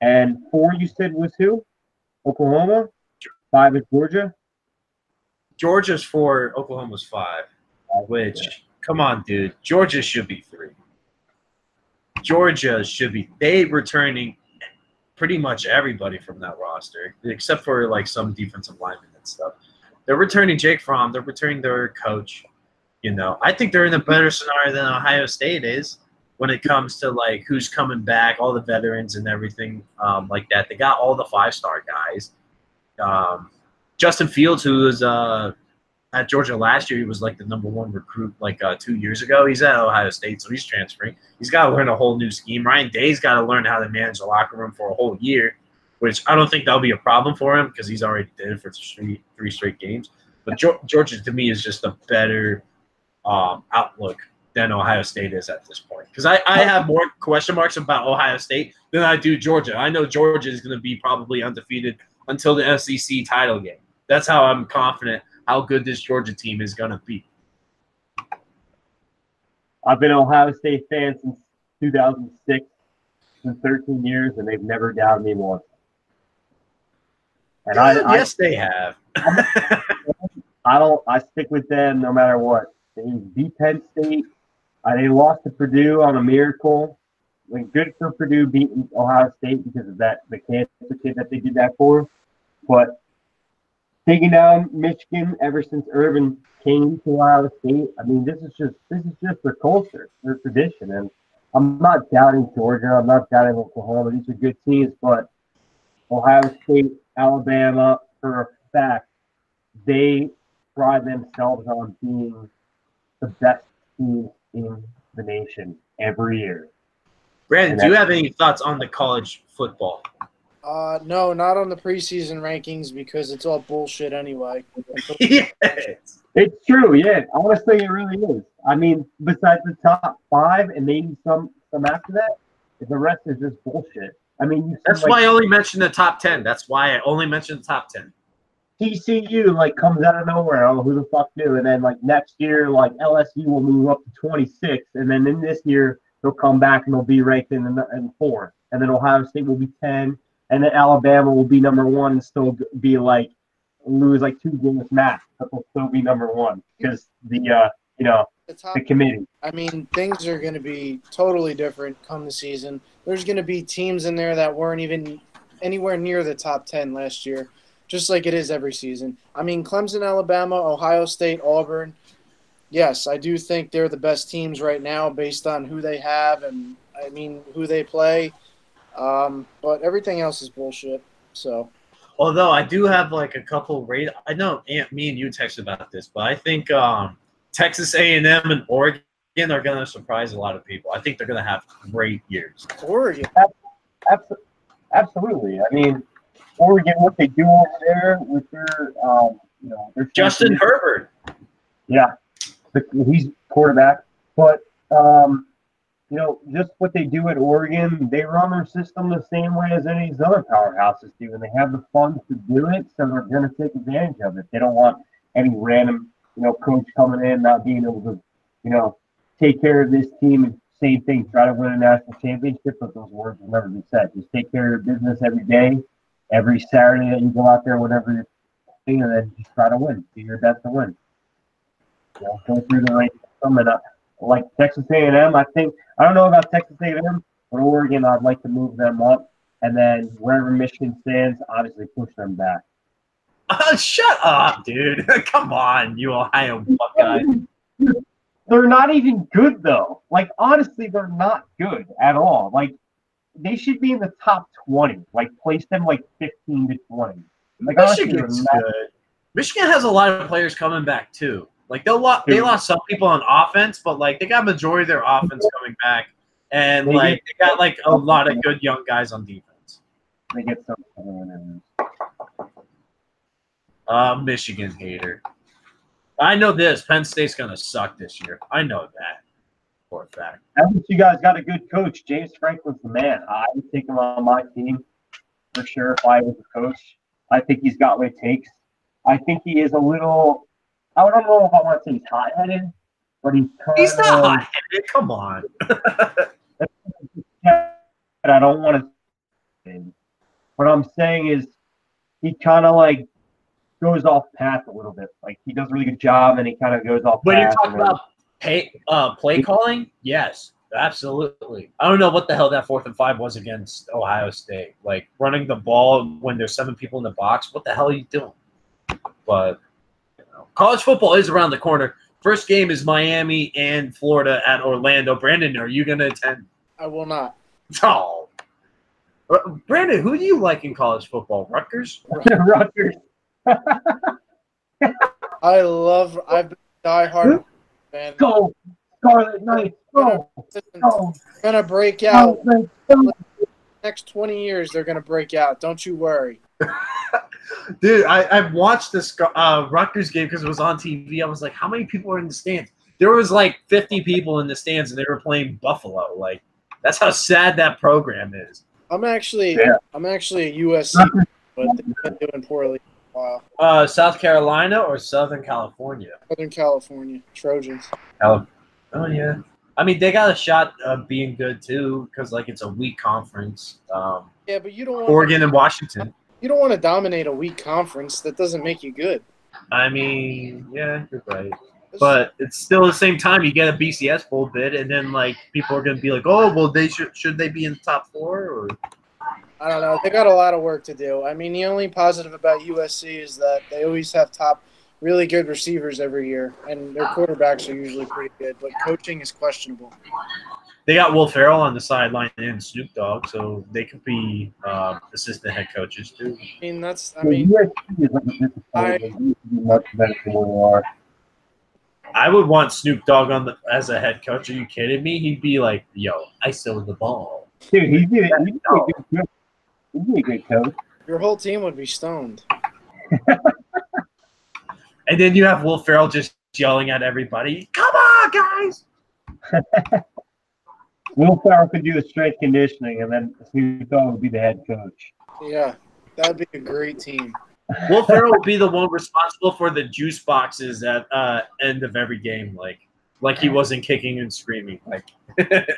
And four you said was who? Oklahoma. Five is Georgia. Georgia's four, Oklahoma's five. Which, come on, dude. Georgia should be three. Georgia should be. They returning pretty much everybody from that roster, except for like some defensive linemen and stuff. They're returning Jake Fromm. They're returning their coach. You know, I think they're in a better scenario than Ohio State is when it comes to like who's coming back, all the veterans and everything um, like that. They got all the five star guys. Um, Justin Fields, who was uh, at Georgia last year, he was like the number one recruit like uh, two years ago. He's at Ohio State, so he's transferring. He's got to learn a whole new scheme. Ryan Day's got to learn how to manage the locker room for a whole year, which I don't think that'll be a problem for him because he's already did it for three, three straight games. But Georgia, to me, is just a better um, outlook than Ohio State is at this point. Because I, I have more question marks about Ohio State than I do Georgia. I know Georgia is going to be probably undefeated until the SEC title game. That's how I'm confident how good this Georgia team is going to be. I've been an Ohio State fan since 2006, in 13 years, and they've never doubted me once. And I, I, yes, they have. I don't. I stick with them no matter what. They beat Penn State. Uh, they lost to Purdue on a miracle. Like good for Purdue beating Ohio State because of that the cancer kid that they did that for. But taking down Michigan ever since Urban came to Ohio State, I mean this is just this is just their culture, their tradition. And I'm not doubting Georgia. I'm not doubting Oklahoma. These are good teams, but Ohio State, Alabama, for a fact, they pride themselves on being the best team in the nation every year. Brandon, do you have any thoughts on the college football? Uh, no, not on the preseason rankings because it's all bullshit anyway. yes. It's true, yeah. Honestly, it really is. I mean, besides the top five and maybe some some after that, the rest is just bullshit. I mean, That's like, why I only mentioned the top 10. That's why I only mentioned the top 10. TCU like comes out of nowhere. Oh, who the fuck knew? And then like next year, like LSU will move up to 26, and then in this year they'll come back and they'll be ranked in the in fourth, and then Ohio State will be 10, and then Alabama will be number one and still be like lose like two games max, but they'll still be number one because the uh you know The top, the committee. I mean, things are going to be totally different come the season. There's going to be teams in there that weren't even anywhere near the top 10 last year, just like it is every season. I mean, Clemson, Alabama, Ohio State, Auburn. Yes, I do think they're the best teams right now based on who they have and, I mean, who they play. Um, but everything else is bullshit. So, Although I do have like a couple rate. I know Aunt, me and you texted about this, but I think um, Texas A&M and Oregon are going to surprise a lot of people. I think they're going to have great years. Oregon. Absolutely. I mean, Oregon, what they do over there with their, um, you know, their Justin Herbert. Yeah, he's quarterback. But um, you know, just what they do at Oregon, they run their system the same way as any of these other powerhouses do, and they have the funds to do it, so they're going to take advantage of it. They don't want any random, you know, coach coming in not being able to, you know, take care of this team and same thing, try to win a national championship, but those words will never be said. Just take care of your business every day, every Saturday that you go out there, whatever you're doing, and then just try to win. Do your best to win. You know, go through the right and uh, like Texas A&M. I think I don't know about Texas A&M, but Oregon, I'd like to move them up, and then wherever Michigan stands, obviously push them back. Uh, shut up, dude. Come on, you Ohio Buckeye. They're not even good though. Like honestly, they're not good at all. Like they should be in the top twenty. Like place them like fifteen to twenty. Like Michigan's good. Michigan has a lot of players coming back too. Like they lost, they lost some people on offense, but like they got majority of their offense coming back, and They like they got like a lot of good young guys on defense. they get some. Uh, Michigan hater. I know this. Penn State's gonna suck this year. I know that for a fact. At least you guys got a good coach. James Franklin's the man. I would take him on my team for sure if I was a coach. I think he's got what it takes. I think he is a little. I don't know if I want to say he's hot headed, but he's kind He's not of. hot headed. Come on. I don't want to. What I'm saying is, he kind of like goes off path a little bit. Like he does a really good job, and he kind of goes off. When you're path talking about pay, uh, play calling, yes, absolutely. I don't know what the hell that fourth and five was against Ohio State. Like running the ball when there's seven people in the box. What the hell are you doing? But you know, college football is around the corner. First game is Miami and Florida at Orlando. Brandon, are you going to attend? I will not. Oh. Uh, Brandon, who do you like in college football? Rutgers? Rutgers. I love. I've been diehard fan. Go, Scarlet Knights. Go, They're go, gonna break out. go, go. Next twenty years, they're gonna break out. Don't you worry. Dude, I, I watched this uh, Rutgers game because it was on TV. I was like, how many people are in the stands? There was like 50 people in the stands, and they were playing Buffalo. Like, that's how sad that program is. I'm actually. Yeah. I'm actually a USC, but they've been doing poorly a while. Uh, South Carolina or Southern California? Southern California Trojans. Oh yeah. I mean, they got a shot of being good too because like it's a weak conference. Um, Yeah, but you don't want. Oregon and Washington. You don't want to dominate a weak conference. That doesn't make you good. I mean, yeah, you're right. But it's still the same time you get a BCS bowl bid, and then like people are gonna be like, oh, well, they should should they be in the top four or I don't know. They got a lot of work to do. I mean, the only positive about USC is that they always have top, really good receivers every year, and their quarterbacks are usually pretty good. But coaching is questionable. they got Will Ferrell on the sideline and Snoop Dogg, so they could be uh, assistant head coaches too. I mean, that's. I The mean, USC is like a disappointment. I- They used to be much better than what they are. I would want Snoop Dogg on the as a head coach. Are you kidding me? He'd be like, "Yo, I still the ball." Dude, he'd be, he'd be a good coach. He'd be a good coach. your whole team would be stoned. And then you have Will Ferrell just yelling at everybody, "Come on, guys!" Will Ferrell could do the strength conditioning, and then Snoop Dogg would be the head coach. Yeah, that'd be a great team. Will Ferrell would be the one responsible for the juice boxes at uh, end of every game, like like he wasn't kicking and screaming. Like,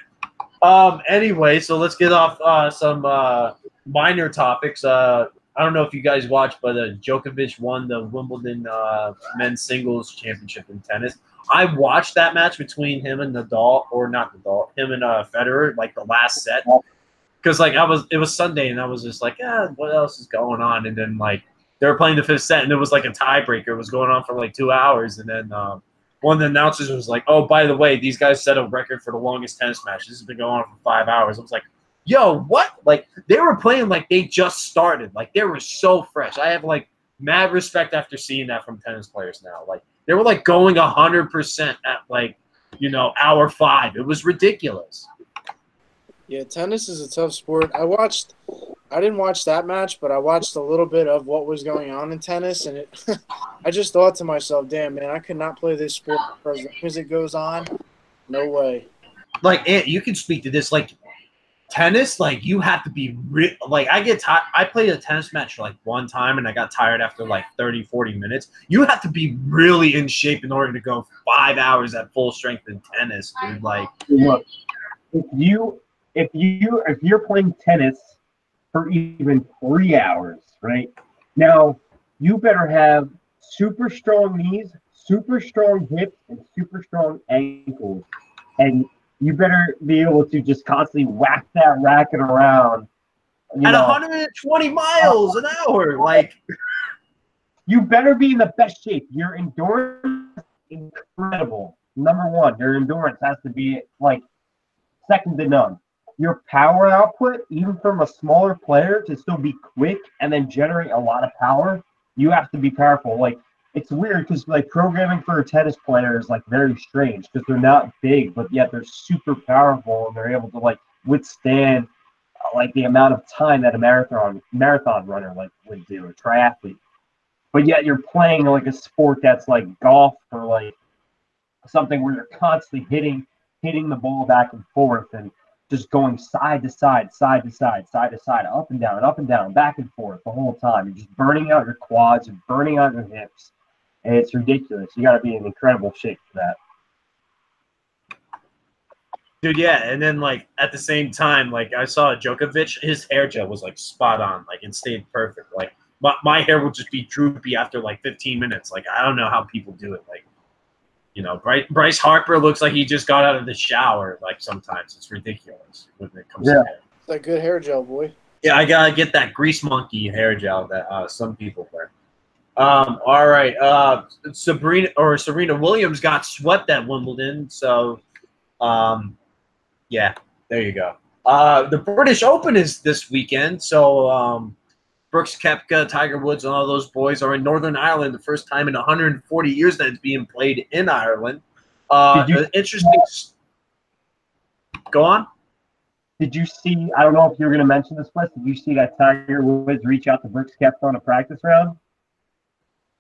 um. Anyway, so let's get off uh, some uh, minor topics. Uh, I don't know if you guys watched, but uh, Djokovic won the Wimbledon uh, men's singles championship in tennis. I watched that match between him and Nadal, or not Nadal, him and uh, Federer, like the last set. Because like I was, it was Sunday, and I was just like, yeah, what else is going on? And then like they were playing the fifth set, and it was like a tiebreaker. It was going on for like two hours, and then um, one of the announcers was like, "Oh, by the way, these guys set a record for the longest tennis match. This has been going on for five hours." I was like, "Yo, what?" Like they were playing like they just started. Like they were so fresh. I have like mad respect after seeing that from tennis players now. Like they were like going hundred percent at like you know hour five. It was ridiculous. Yeah, tennis is a tough sport. I watched. I didn't watch that match, but I watched a little bit of what was going on in tennis, and it. I just thought to myself, "Damn, man, I could not play this sport for as long as it goes on. No way." like Ant, you can speak to this like tennis like you have to be re- like i get tired i played a tennis match like one time and i got tired after like 30 40 minutes you have to be really in shape in order to go five hours at full strength in tennis dude like Look, if you if you if you're playing tennis for even three hours, right? Now you better have super strong knees, super strong hips, and super strong ankles. And you better be able to just constantly whack that racket around. At know, 120 miles an hour, like you better be in the best shape. Your endurance is incredible. Number one, your endurance has to be like second to none. Your power output, even from a smaller player, to still be quick and then generate a lot of power, you have to be powerful. Like it's weird because like programming for a tennis player is like very strange because they're not big, but yet they're super powerful and they're able to like withstand uh, like the amount of time that a marathon marathon runner like would do, a triathlete but yet you're playing like a sport that's like golf or like something where you're constantly hitting hitting the ball back and forth and just going side to side, side to side, side to side, up and down, up and down, back and forth the whole time. You're just burning out your quads and burning out your hips. And it's ridiculous. You got to be in incredible shape for that. Dude, yeah, and then like at the same time, like I saw Djokovic, his hair gel was like spot on, like it stayed perfect. Like my, my hair would just be droopy after like 15 minutes. Like I don't know how people do it. Like, you know, Bryce, Bryce Harper looks like he just got out of the shower. Like sometimes it's ridiculous when it comes Yeah. to hair. It's that good hair gel, boy. Yeah, I gotta get that grease monkey hair gel that uh, some people wear. Um, all right, uh, Sabrina or Serena Williams got swept at Wimbledon, so um, yeah, there you go. Uh, the British Open is this weekend, so um, Brooks Koepka, Tiger Woods, and all those boys are in Northern Ireland. The first time in 140 years that it's being played in Ireland. Uh, you- interesting. Go on. Did you see? I don't know if you were going to mention this, but did you see that Tiger Woods reach out to Brooks Koepka on a practice round?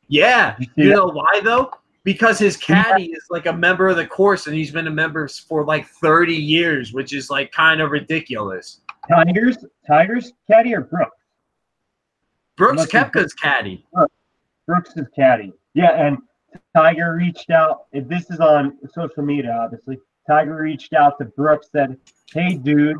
Yeah. You You know why though? Because his caddy is like a member of the course, and he's been a member for like 30 years, which is like kind of ridiculous. Tigers, Tigers, caddy or Brooks? Brooks Koepka's caddy. Brooks is caddy. Yeah, and Tiger reached out. If this is on social media, obviously, Tiger reached out to Brooks, said, "Hey, dude,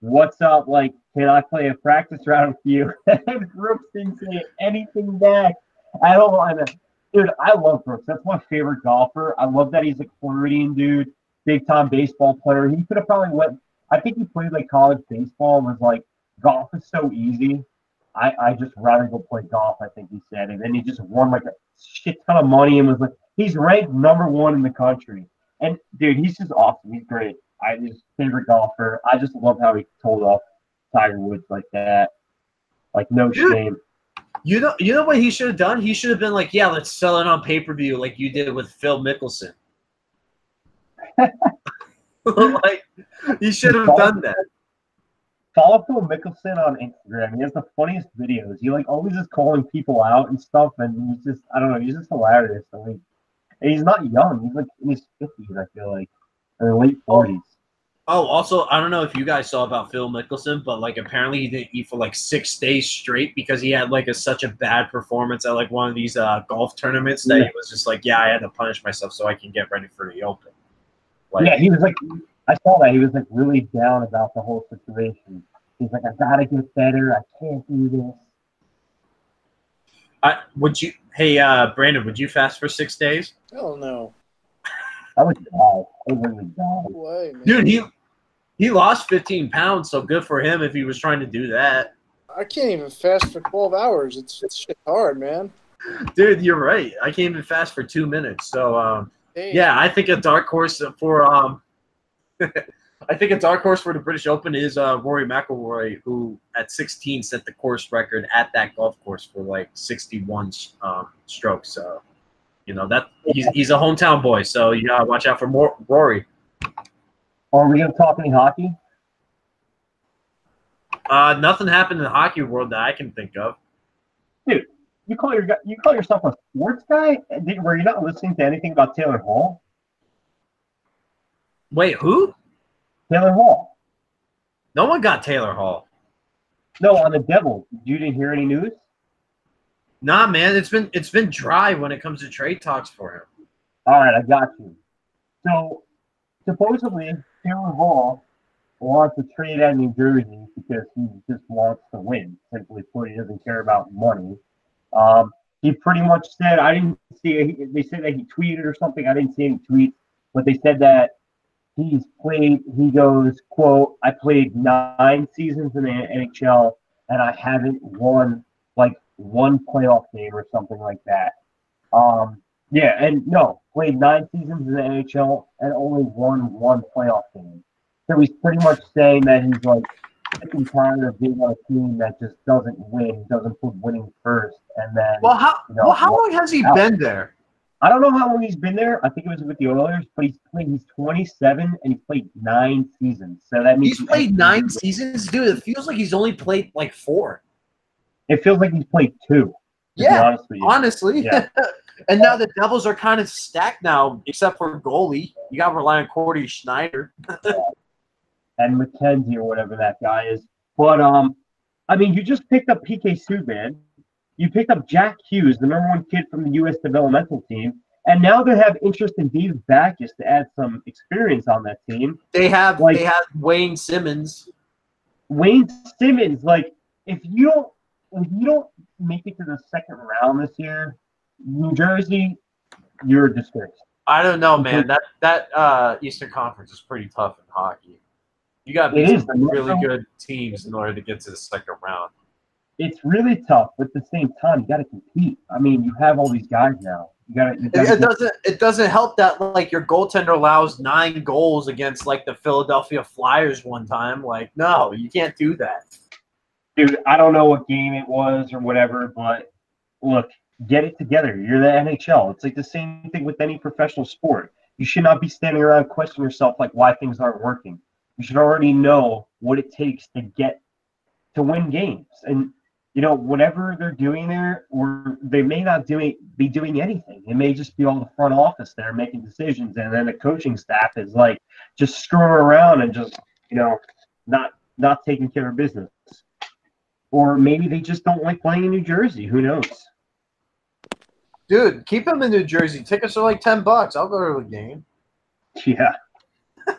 what's up? Like, can I play a practice round with you?" and Brooks didn't say anything back at all. And uh, dude, I love Brooks. That's my favorite golfer. I love that he's a Floridian dude, big time baseball player. He could have probably went. I think he played like college baseball and was like, golf is so easy. I, I just rather go play golf, I think he said. And then he just won like a shit ton of money and was like, he's ranked number one in the country. And dude, he's just awesome. He's great. I his favorite golfer. I just love how he told off Tiger Woods like that. Like no Dude. shame. You know, you know what he should have done? He should have been like, "Yeah, let's sell it on pay per view, like you did with Phil Mickelson." like, he should have done that. Follow Phil Mickelson on Instagram. He has the funniest videos. He like always is calling people out and stuff, and he's just I don't know, he's just hilarious. I mean, he's not young. He's like in his fifties, I feel like, or late forties. Oh, also, I don't know if you guys saw about Phil Mickelson, but like apparently he didn't eat for like six days straight because he had like a such a bad performance at like one of these uh, golf tournaments that Yeah. he was just like, yeah, I had to punish myself so I can get ready for the Open. Like, yeah, he was like, I saw that he was like really down about the whole situation. He's like, I gotta get better. I can't do this. I, would you? Hey, uh, Brandon, would you fast for six days? Hell no. I would die. I would literally die. No way, man. Dude, he he lost 15 pounds, so good for him if he was trying to do that. I can't even fast for 12 hours. It's, it's shit hard, man. Dude, you're right. I can't even fast for two minutes. So, um, Damn. yeah, I think a dark horse for um, I think a dark horse for the British Open is uh, Rory McIlroy, who at 16 set the course record at that golf course for like 61 um, strokes. So, you know that he's he's a hometown boy. So you gotta watch out for more Rory. Are we gonna talk any hockey? Uh, nothing happened in the hockey world that I can think of. Dude, you call your you call yourself a sports guy? Were you not listening to anything about Taylor Hall? Wait, who? Taylor Hall. No one got Taylor Hall. No, on the Devils. You didn't hear any news? Nah, man, it's been it's been dry when it comes to trade talks for him. All right, I got you. So supposedly Taylor Hall wants to trade out of New Jersey because he just wants to win. Simply put, he doesn't care about money. Um, he pretty much said I didn't see. It. They said that he tweeted or something. I didn't see any tweets, but they said that he's played. He goes, "quote I played nine seasons in the NHL and I haven't won like one playoff game or something like that." Um, yeah, and no, played nine seasons in the NHL and only won one playoff game. So he's pretty much saying that he's like sick and tired of being on a team that just doesn't win, doesn't put winning first, and then. Well, how you know, well how long has he out. been there? I don't know how long he's been there. I think it was with the Oilers, but he's played. He's 27 and he played nine seasons. So that means He's played nine seasons, dude. It feels like he's only played like four. It feels like he's played two. Yeah, honest with you. honestly. Yeah. and now the Devils are kind of stacked now, except for goalie. You got to rely on Cory Schneider. and McKenzie or whatever that guy is. But um, I mean, you just picked up PK Subban. You picked up Jack Hughes, the number one kid from the U.S. developmental team, and now they have interest in Dave Backus to add some experience on that team. They have Like- they have Wayne Simmonds. Wayne Simmonds, like if you don't if you don't make it to the second round this year, New Jersey, you're a disgrace. I don't know, man. That that uh, Eastern Conference is pretty tough in hockey. You got to It beat is. some really good teams in order to get to the second round. It's really tough, but at the same time, you got to compete. I mean, you have all these guys now. You got to. It, it doesn't it doesn't help that like your goaltender allows nine goals against like the Philadelphia Flyers one time. Like, no, you can't do that. dude, I don't know what game it was or whatever, but look, get it together. You're the NHL. It's like the same thing with any professional sport. You should not be standing around questioning yourself like why things aren't working. You should already know what it takes to get to win games. And you know, whatever they're doing there, or they may not doing be doing anything. It may just be all the front office there making decisions, and then the coaching staff is like just screwing around and just you know not not taking care of business or maybe they just don't like playing in New Jersey. Who knows? Dude, keep them in New Jersey. Tickets are like ten bucks. I'll go to the game. Yeah,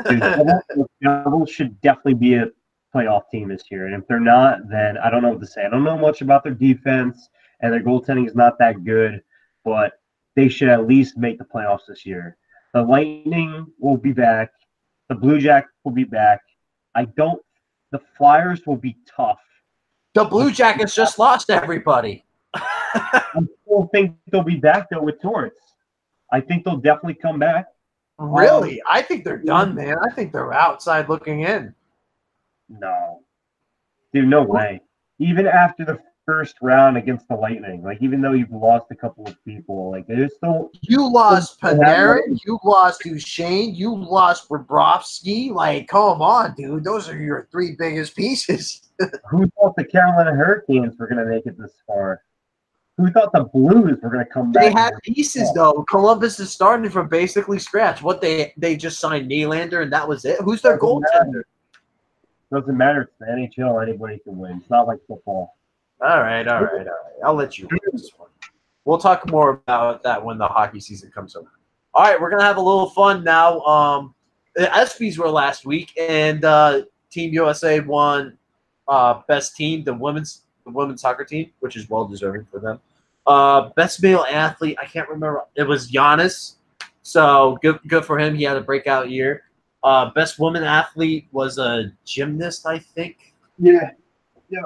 Dude, the Devils should definitely be a playoff team this year, and if they're not, then I don't know what to say. I don't know much about their defense, and their goaltending is not that good, but they should at least make the playoffs this year. The Lightning will be back. The Blue Jackets will be back. I don't. The Flyers will be tough. The Blue Jackets just lost everybody. I still think they'll be back though with Torrance. I think they'll definitely come back. Really? I think they're done, man. I think they're outside looking in. No. Dude, no way. Even after the first round against the Lightning, like even though you've lost a couple of people, like there's still You lost Panarin, you lost Duchene, you lost Bobrovsky. Like, come on, dude. Those are your three biggest pieces. who thought the Carolina Hurricanes were gonna make it this far? Who thought the Blues were gonna come back? They had pieces though. Columbus is starting from basically scratch. What they they just signed Nylander and that was it. Who's their goaltender? Doesn't matter. It's the NHL. Anybody can win. It's not like football. All right, all right, all right. I'll let you win this one. We'll talk more about that when the hockey season comes over. All right, we're gonna have a little fun now. Um, the ESPYS were last week, and uh, Team USA won uh, best team, the women's the women's soccer team, which is well deserving for them. Uh, best male athlete, I can't remember. It was Giannis, so good good for him. He had a breakout year. Uh, best woman athlete was a gymnast, I think. Yeah. Yeah.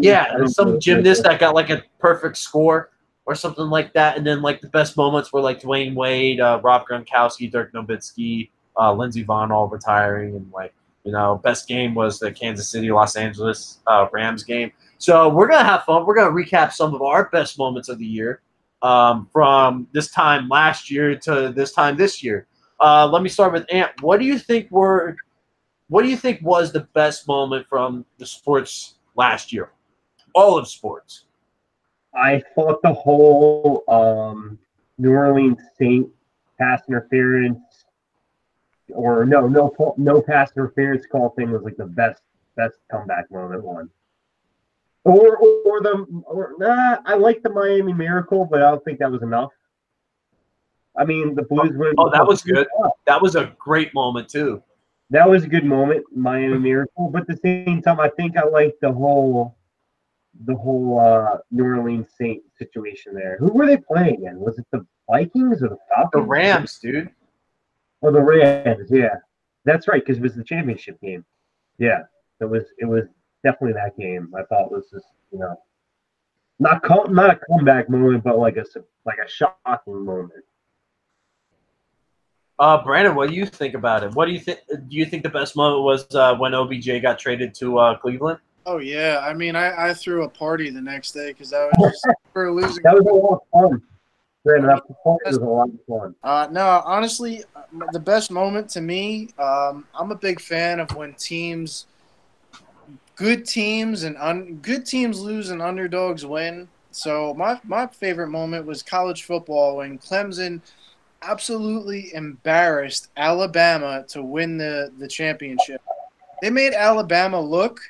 Yeah, some gymnast that got like a perfect score or something like that. And then like the best moments were like Dwyane Wade, uh, Rob Gronkowski, Dirk Nowitzki, uh, Lindsey Vonn all retiring, and like you know, best game was the Kansas City Los Angeles uh, Rams game. So we're gonna have fun. We're gonna recap some of our best moments of the year um, from this time last year to this time this year. Uh, let me start with Ant. What do you think were what do you think was the best moment from the sports last year? All of sports. I thought the whole um, New Orleans Saint pass interference, or no, no, no pass interference call thing was like the best, best comeback moment one. Or, or the, or, nah, I like the Miami Miracle, but I don't think that was enough. I mean, the Blues win. Oh, that was good. That was a great moment too. That was a good moment, Miami Miracle. But at the same time, I think I like the whole the whole uh, New Orleans Saint situation there. Who were they playing again? Was it the Vikings or the Falcons? The Rams, dude. Oh, the Rams. Yeah, that's right, because it was the championship game. Yeah, it was. It was definitely that game. I thought was just you know not com- not a comeback moment, but like a like a shocking moment. Uh, Brandon, what do you think about it? What do you think? Do you think the best moment was uh, when OBJ got traded to uh, Cleveland? Oh yeah, I mean, I, I threw a party the next day because I was just for losing. That was a lot of fun. Brandon, that was a lot of fun. Uh, no, honestly, the best moment to me, um, I'm a big fan of when teams, good teams and un, good teams lose and underdogs win. So my my favorite moment was college football when Clemson absolutely embarrassed Alabama to win the, the championship. They made Alabama look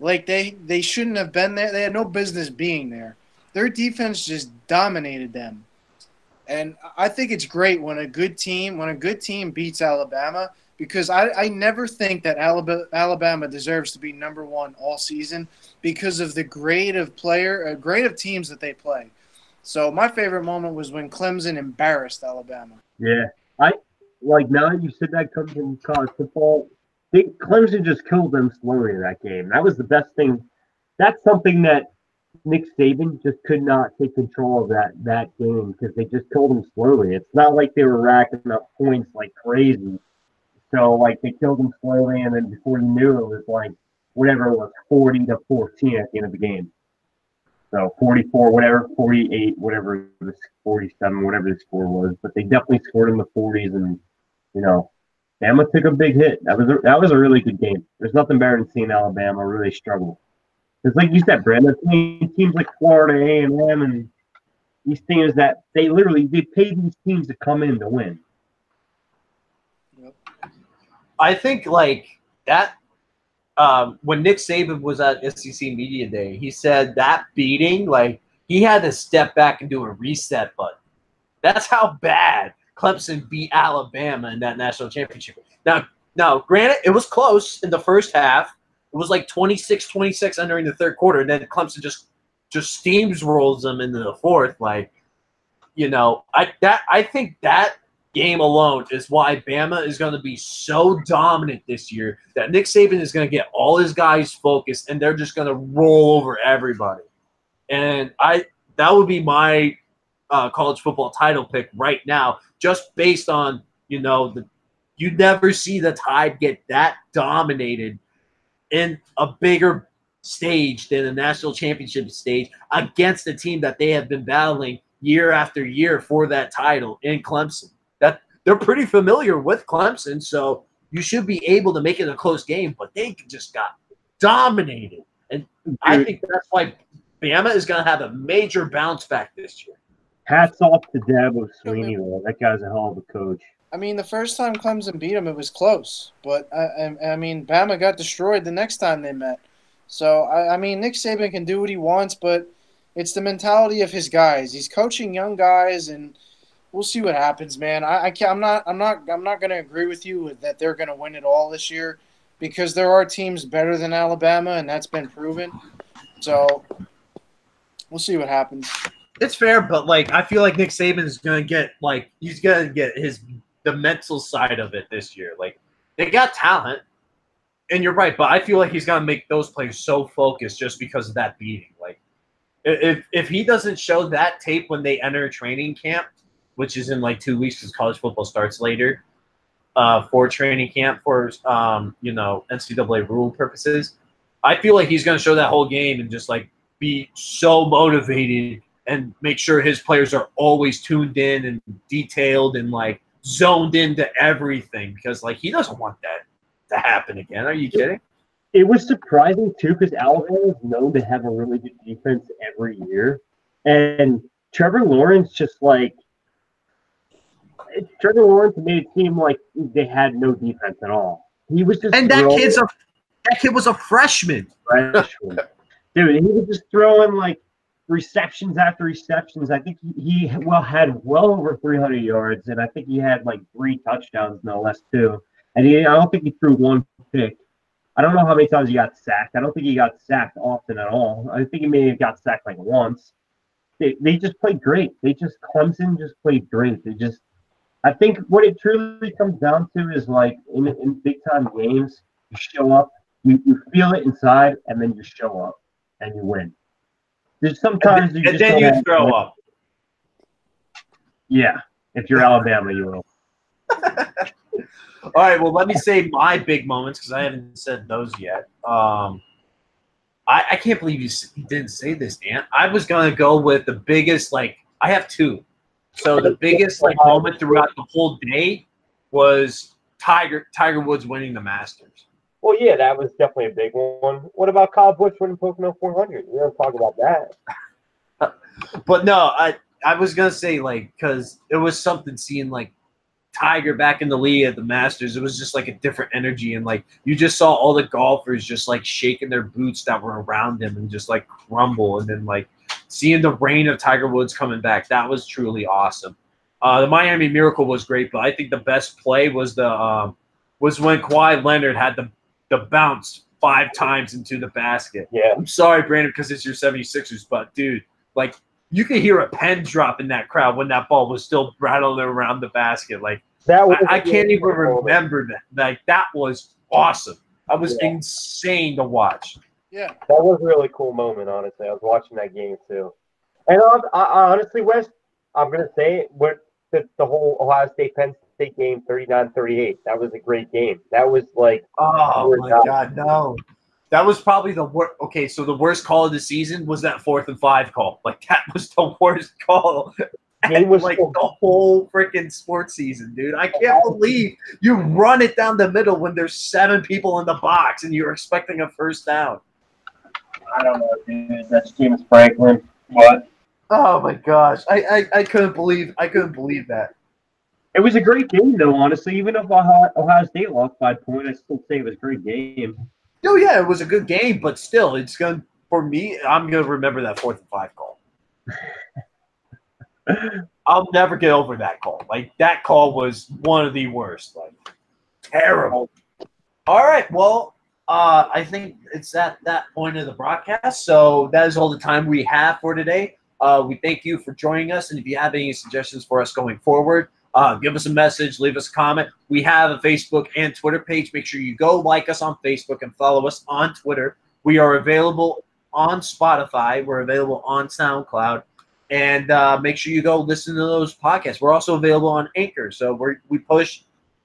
like they, they shouldn't have been there. They had no business being there. Their defense just dominated them. And I think it's great when a good team when a good team beats Alabama because I, I never think that Alabama, deserves to be number one all season because of the grade of player, uh, grade of teams that they play. So my favorite moment was when Clemson embarrassed Alabama. Yeah, I like now you said that comes from college football. They, Clemson just killed them slowly in that game. That was the best thing. That's something that Nick Saban just could not take control of that that game because they just killed them slowly. It's not like they were racking up points like crazy. So like they killed them slowly, and then before you knew it was like whatever it was, forty to fourteen at the end of the game. So 44, whatever, 48, whatever the 47, whatever the score was. But they definitely scored in the 40s, and you know, Bama took a big hit. That was a, that was a really good game. There's nothing better than seeing Alabama really struggle. It's like you said, Brandon. Teams like Florida A and M and these teams that they literally they pay these teams to come in to win. I think like that um, when Nick Saban was at SEC Media Day, he said that beating, like he had to step back and do a reset button. That's how bad Clemson beat Alabama in that national championship. Now, now, granted, it was close in the first half. It was like 26-26 entering the third quarter, and then Clemson just just steamrolls them into the fourth. Like, you know, I that I think that game alone is why Bama is going to be so dominant this year that Nick Saban is going to get all his guys focused and they're just going to roll over everybody. And I that would be my uh, college football title pick right now, just based on you know the you never see the Tide get that dominated in a bigger stage than the national championship stage against a team that they have been battling year after year for that title in Clemson they're pretty familiar with Clemson, so you should be able to make it a close game. But they just got dominated, and I think that's why Bama is going to have a major bounce back this year. Hats off to Dabo Swinney, though. That guy's a hell of a coach. I mean, the first time Clemson beat him, it was close, but I, I, I mean, Bama got destroyed the next time they met. So I, I mean, Nick Saban can do what he wants, but it's the mentality of his guys. He's coaching young guys and – we'll see what happens, man. I, I can't, I'm not I'm not I'm not going to agree with you that they're going to win it all this year because there are teams better than Alabama, and that's been proven. So we'll see what happens. It's fair, but like I feel like Nick Saban is going to get like he's going to get his the mental side of it this year. Like they got talent, and you're right, but I feel like he's going to make those players so focused just because of that beating. Like if if he doesn't show that tape when they enter training camp which is in like two weeks because college football starts later uh, for training camp for um, you know NCAA rule purposes. I feel like he's going to show that whole game and just like be so motivated and make sure his players are always tuned in and detailed and like zoned into everything because like he doesn't want that to happen again. Are you kidding? It was surprising too because Alabama is known to have a really good defense every year, and Trevor Lawrence just like Trevor Lawrence made it seem like they had no defense at all. He was just and that kid's a that kid was a freshman. Freshman. Dude, he was just throwing like receptions after receptions. I think he, he well had well over 300 yards, and I think he had like three touchdowns no less too. And he, I don't think he threw one pick. I don't know how many times he got sacked. I don't think he got sacked often at all. I think he may have got sacked like once. They, they just played great. They just Clemson just played great. They just I think what it truly comes down to is like in, in big time games, you show up, you, you feel it inside, and then you show up and you win. There's sometimes and, you and just then you have- throw up. Yeah, if you're Alabama, you will. All right, well, let me say my big moments because I haven't said those yet. Um, I, I can't believe you, you didn't say this, Dan. I was gonna go with the biggest. Like, I have two. So the biggest like moment throughout the whole day was Tiger Tiger Woods winning the Masters. Well, yeah, that was definitely a big one. What about Kyle Busch winning Pocono 400? We don't talk about that. But no, I I was gonna say like because it was something seeing like Tiger back in the lead at the Masters. It was just like a different energy, and like you just saw all the golfers just like shaking their boots that were around him and just like crumble, and then like seeing the reign of Tiger Woods coming back. That was truly awesome. Uh, the Miami Miracle was great, but I think the best play was the um, was when Kawhi Leonard had the the bounce five times into the basket. Yeah. I'm sorry, Brandon, because it's your 76ers, but dude, like you could hear a pen drop in that crowd when that ball was still rattling around the basket. Like That was I, I can't even remember that. Like that was awesome. That was Yeah. insane to watch. Yeah. That was a really cool moment, honestly. I was watching that game too. And I, I, I honestly, Wes, I'm going to say it, what the, the whole Ohio State Penn State game 39 38. That was a great game. That was like, Oh We're my done. god, no. That was probably the worst. Okay, so the worst call of the season was that fourth and five call. Like that was the worst call. Game was like so- the whole freaking sports season, dude. I can't believe you run it down the middle when there's seven people in the box and you're expecting a first down. I don't know, dude. That's James Franklin. But Oh my gosh, I, I, I couldn't believe I couldn't believe that. it was a great game, though, honestly. Even if Ohio, Ohio State lost by a point, I still say it was a great game. Oh yeah, it was a good game, but still, it's gonna for me. I'm gonna remember that fourth and five call. I'll never get over that call. Like that call was one of the worst. Like terrible. All right, well, uh, I think it's at that point of the broadcast. So that is all the time we have for today. Uh, we thank you for joining us, and if you have any suggestions for us going forward, uh, give us a message, leave us a comment. We have a Facebook and Twitter page. Make sure you go like us on Facebook and follow us on Twitter. We are available on Spotify. We're available on SoundCloud. And uh, make sure you go listen to those podcasts. We're also available on Anchor. So we we push,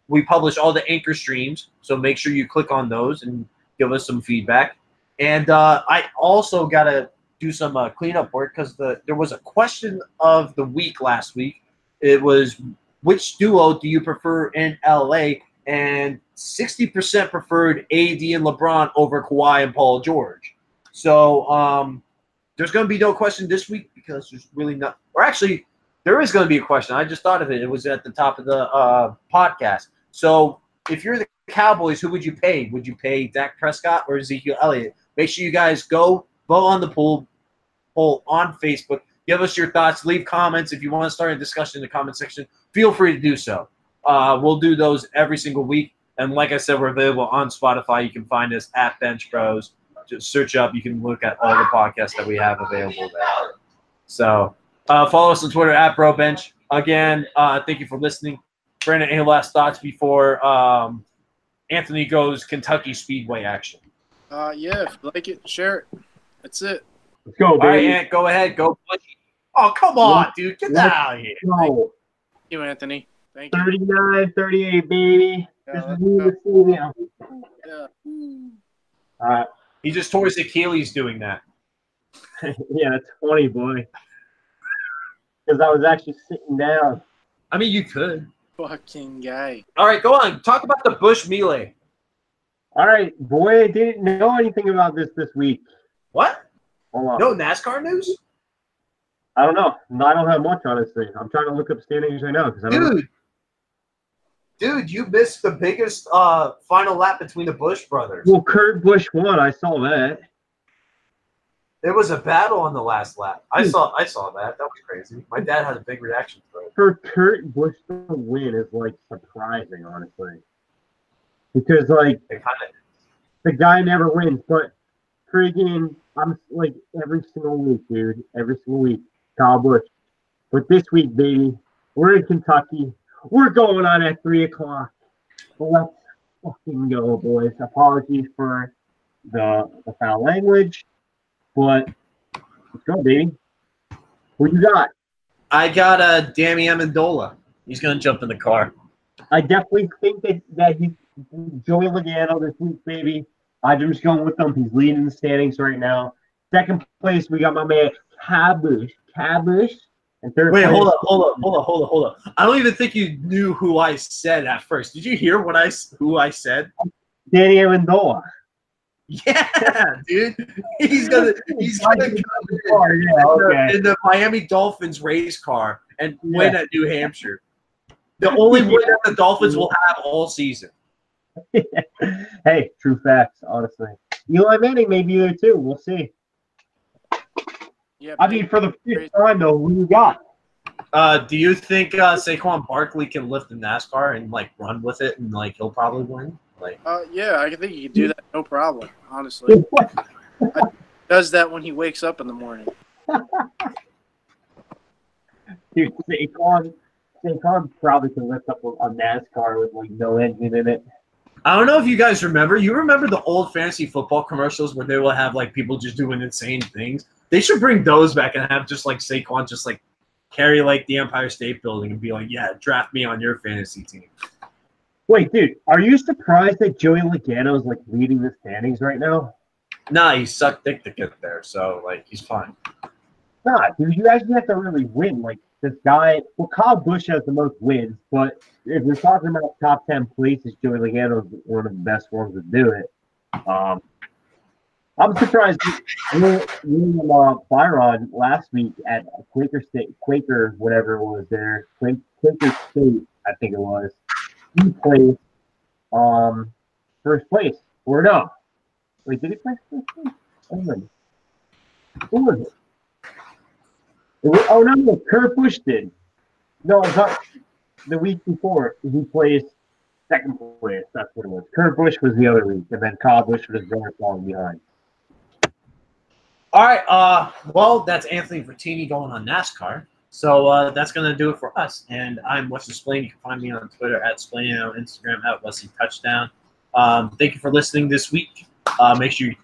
we publish all the Anchor streams. So make sure you click on those and give us some feedback. And uh, I also got to do some uh, cleanup work because the there was a question of the week last week. It was which duo do you prefer in LA? And 60% preferred AD and LeBron over Kawhi and Paul George. So um, there's going to be no question this week because there's really not, or actually, there is going to be a question. I just thought of it. It was at the top of the uh, podcast. So if you're the Cowboys, who would you pay? Would you pay Dak Prescott or Ezekiel Elliott? Make sure you guys go vote on the poll poll on Facebook. Give us your thoughts. Leave comments. If you want to start a discussion in the comment section, feel free to do so. Uh, we'll do those every single week. And like I said, we're available on Spotify. You can find us at Bench Bros. Just search up. You can look at all the podcasts that we have available there. So uh, follow us on Twitter at BroBench. Again, uh, thank you for listening. Brandon, any last thoughts before um, Anthony goes Kentucky Speedway action? Uh, yeah, if you like it, share it. That's it. Let's go, All right, baby. Ant, go ahead. Go. Oh, come on, dude. Get that out of here. Go. Thank you, Anthony. Thank you. 39 38, baby. Yeah, This is me go. this evening. Yeah. All right. He just tore his Achilles doing that. yeah, that's funny, boy. Because I was actually sitting down. I mean, you could. Fucking guy. All right, go on. Talk about the Busch melee. All right, boy, I didn't know anything about this this week. What? Hold on. No NASCAR news, I don't know. I don't have much, honestly. I'm trying to look up standings right now because I don't know. dude. Dude, you missed the biggest uh, final lap between the Busch brothers. Well, Kurt Busch won. I saw that. There was a battle on the last lap. I Hmm. saw. I saw that. That was crazy. My dad had a big reaction to it. For Kurt Busch to win is like surprising, honestly. Because like the guy never wins, but freaking, I'm like every single week, dude. Every single week, Kyle Busch. But this week, baby, we're in Kentucky. We're going on at three o'clock. Let's fucking go, boys. Apologies for the, the foul language, but let's go, baby. What you got? I got uh, Danny Amendola. He's gonna jump in the car. I definitely think that that he Joey Logano this week, baby. I'm just going with him. He's leading the standings right now. Second place, we got my man Cabush. Cabush. And third Wait, place, hold up, hold up, hold up, hold up, hold up. I don't even think you knew who I said at first. Did you hear what I who I said? Danny Amendola. Yeah, dude. He's gonna he's gonna come in yeah, in the- okay. in the Miami Dolphins race car and win Yeah. at New Hampshire. The only win that the Dolphins will have all season. hey, true facts, honestly. Eli Manning may be there too. We'll see. Yeah, I mean, for the fifth time though, who you got? Uh, do you think uh, Saquon Barkley can lift the NASCAR and like run with it and like he'll probably win? Like, uh, yeah, I think he can do that no problem. Honestly, does that when he wakes up in the morning. Dude, Saquon, Saquon probably can lift up a, a NASCAR with like no engine in it. I don't know if you guys remember. You remember the old fantasy football commercials where they will have like people just doing insane things. They should bring those back and have just like Saquon just like carry like the Empire State Building and be like, yeah, draft me on your fantasy team. Wait, dude, are you surprised that Joey Logano is like leading the standings right now? Nah, he sucked dick to get there, so like he's fine. Nah, dude, you actually have to really win. Like this guy, well, Kyle Busch has the most wins, but if we're talking about top ten places, Joey Logano is one of the best ones to do it. Um, I'm surprised. William William, uh, Byron last week at Quaker State, Quaker whatever it was there, Quaker State, I think it was. He played um first place or no? Wait, did he play first place? Who was it? It was- Oh no, Kurt Busch did. No, it's not. The week before, he placed second place. That's what it was. Kurt Busch was the other week, and then Kyle Busch was very falling behind. All right. Uh, well, that's Anthony Bertini going on NASCAR. So uh, that's gonna do it for us. And I'm Wesley Splain. You can find me on Twitter at Splain and on Instagram at Wesley Touchdown. Um, thank you for listening this week. Uh, make sure you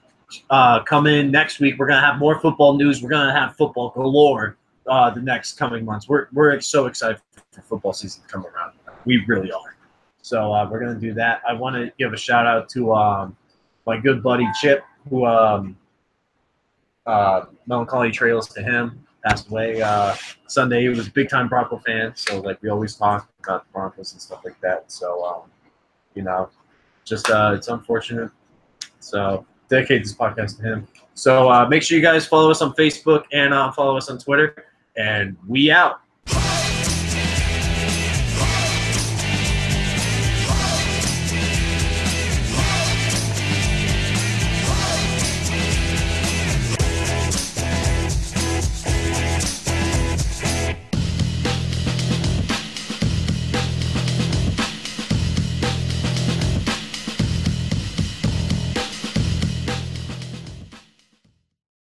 uh, come in next week. We're gonna have more football news. We're gonna have football galore uh, the next coming months. We're we're so excited for football season to come around. We really are. So uh, we're gonna do that. I want to give a shout out to um, my good buddy Chip, who um, uh, melancholy trails to him. Passed away uh, Sunday. He was a big time Bronco fan, so like we always talk about the Broncos and stuff like that. So um, you know, just uh, it's unfortunate. So dedicate this podcast to him. So uh, make sure you guys follow us on Facebook and uh, follow us on Twitter. And we out.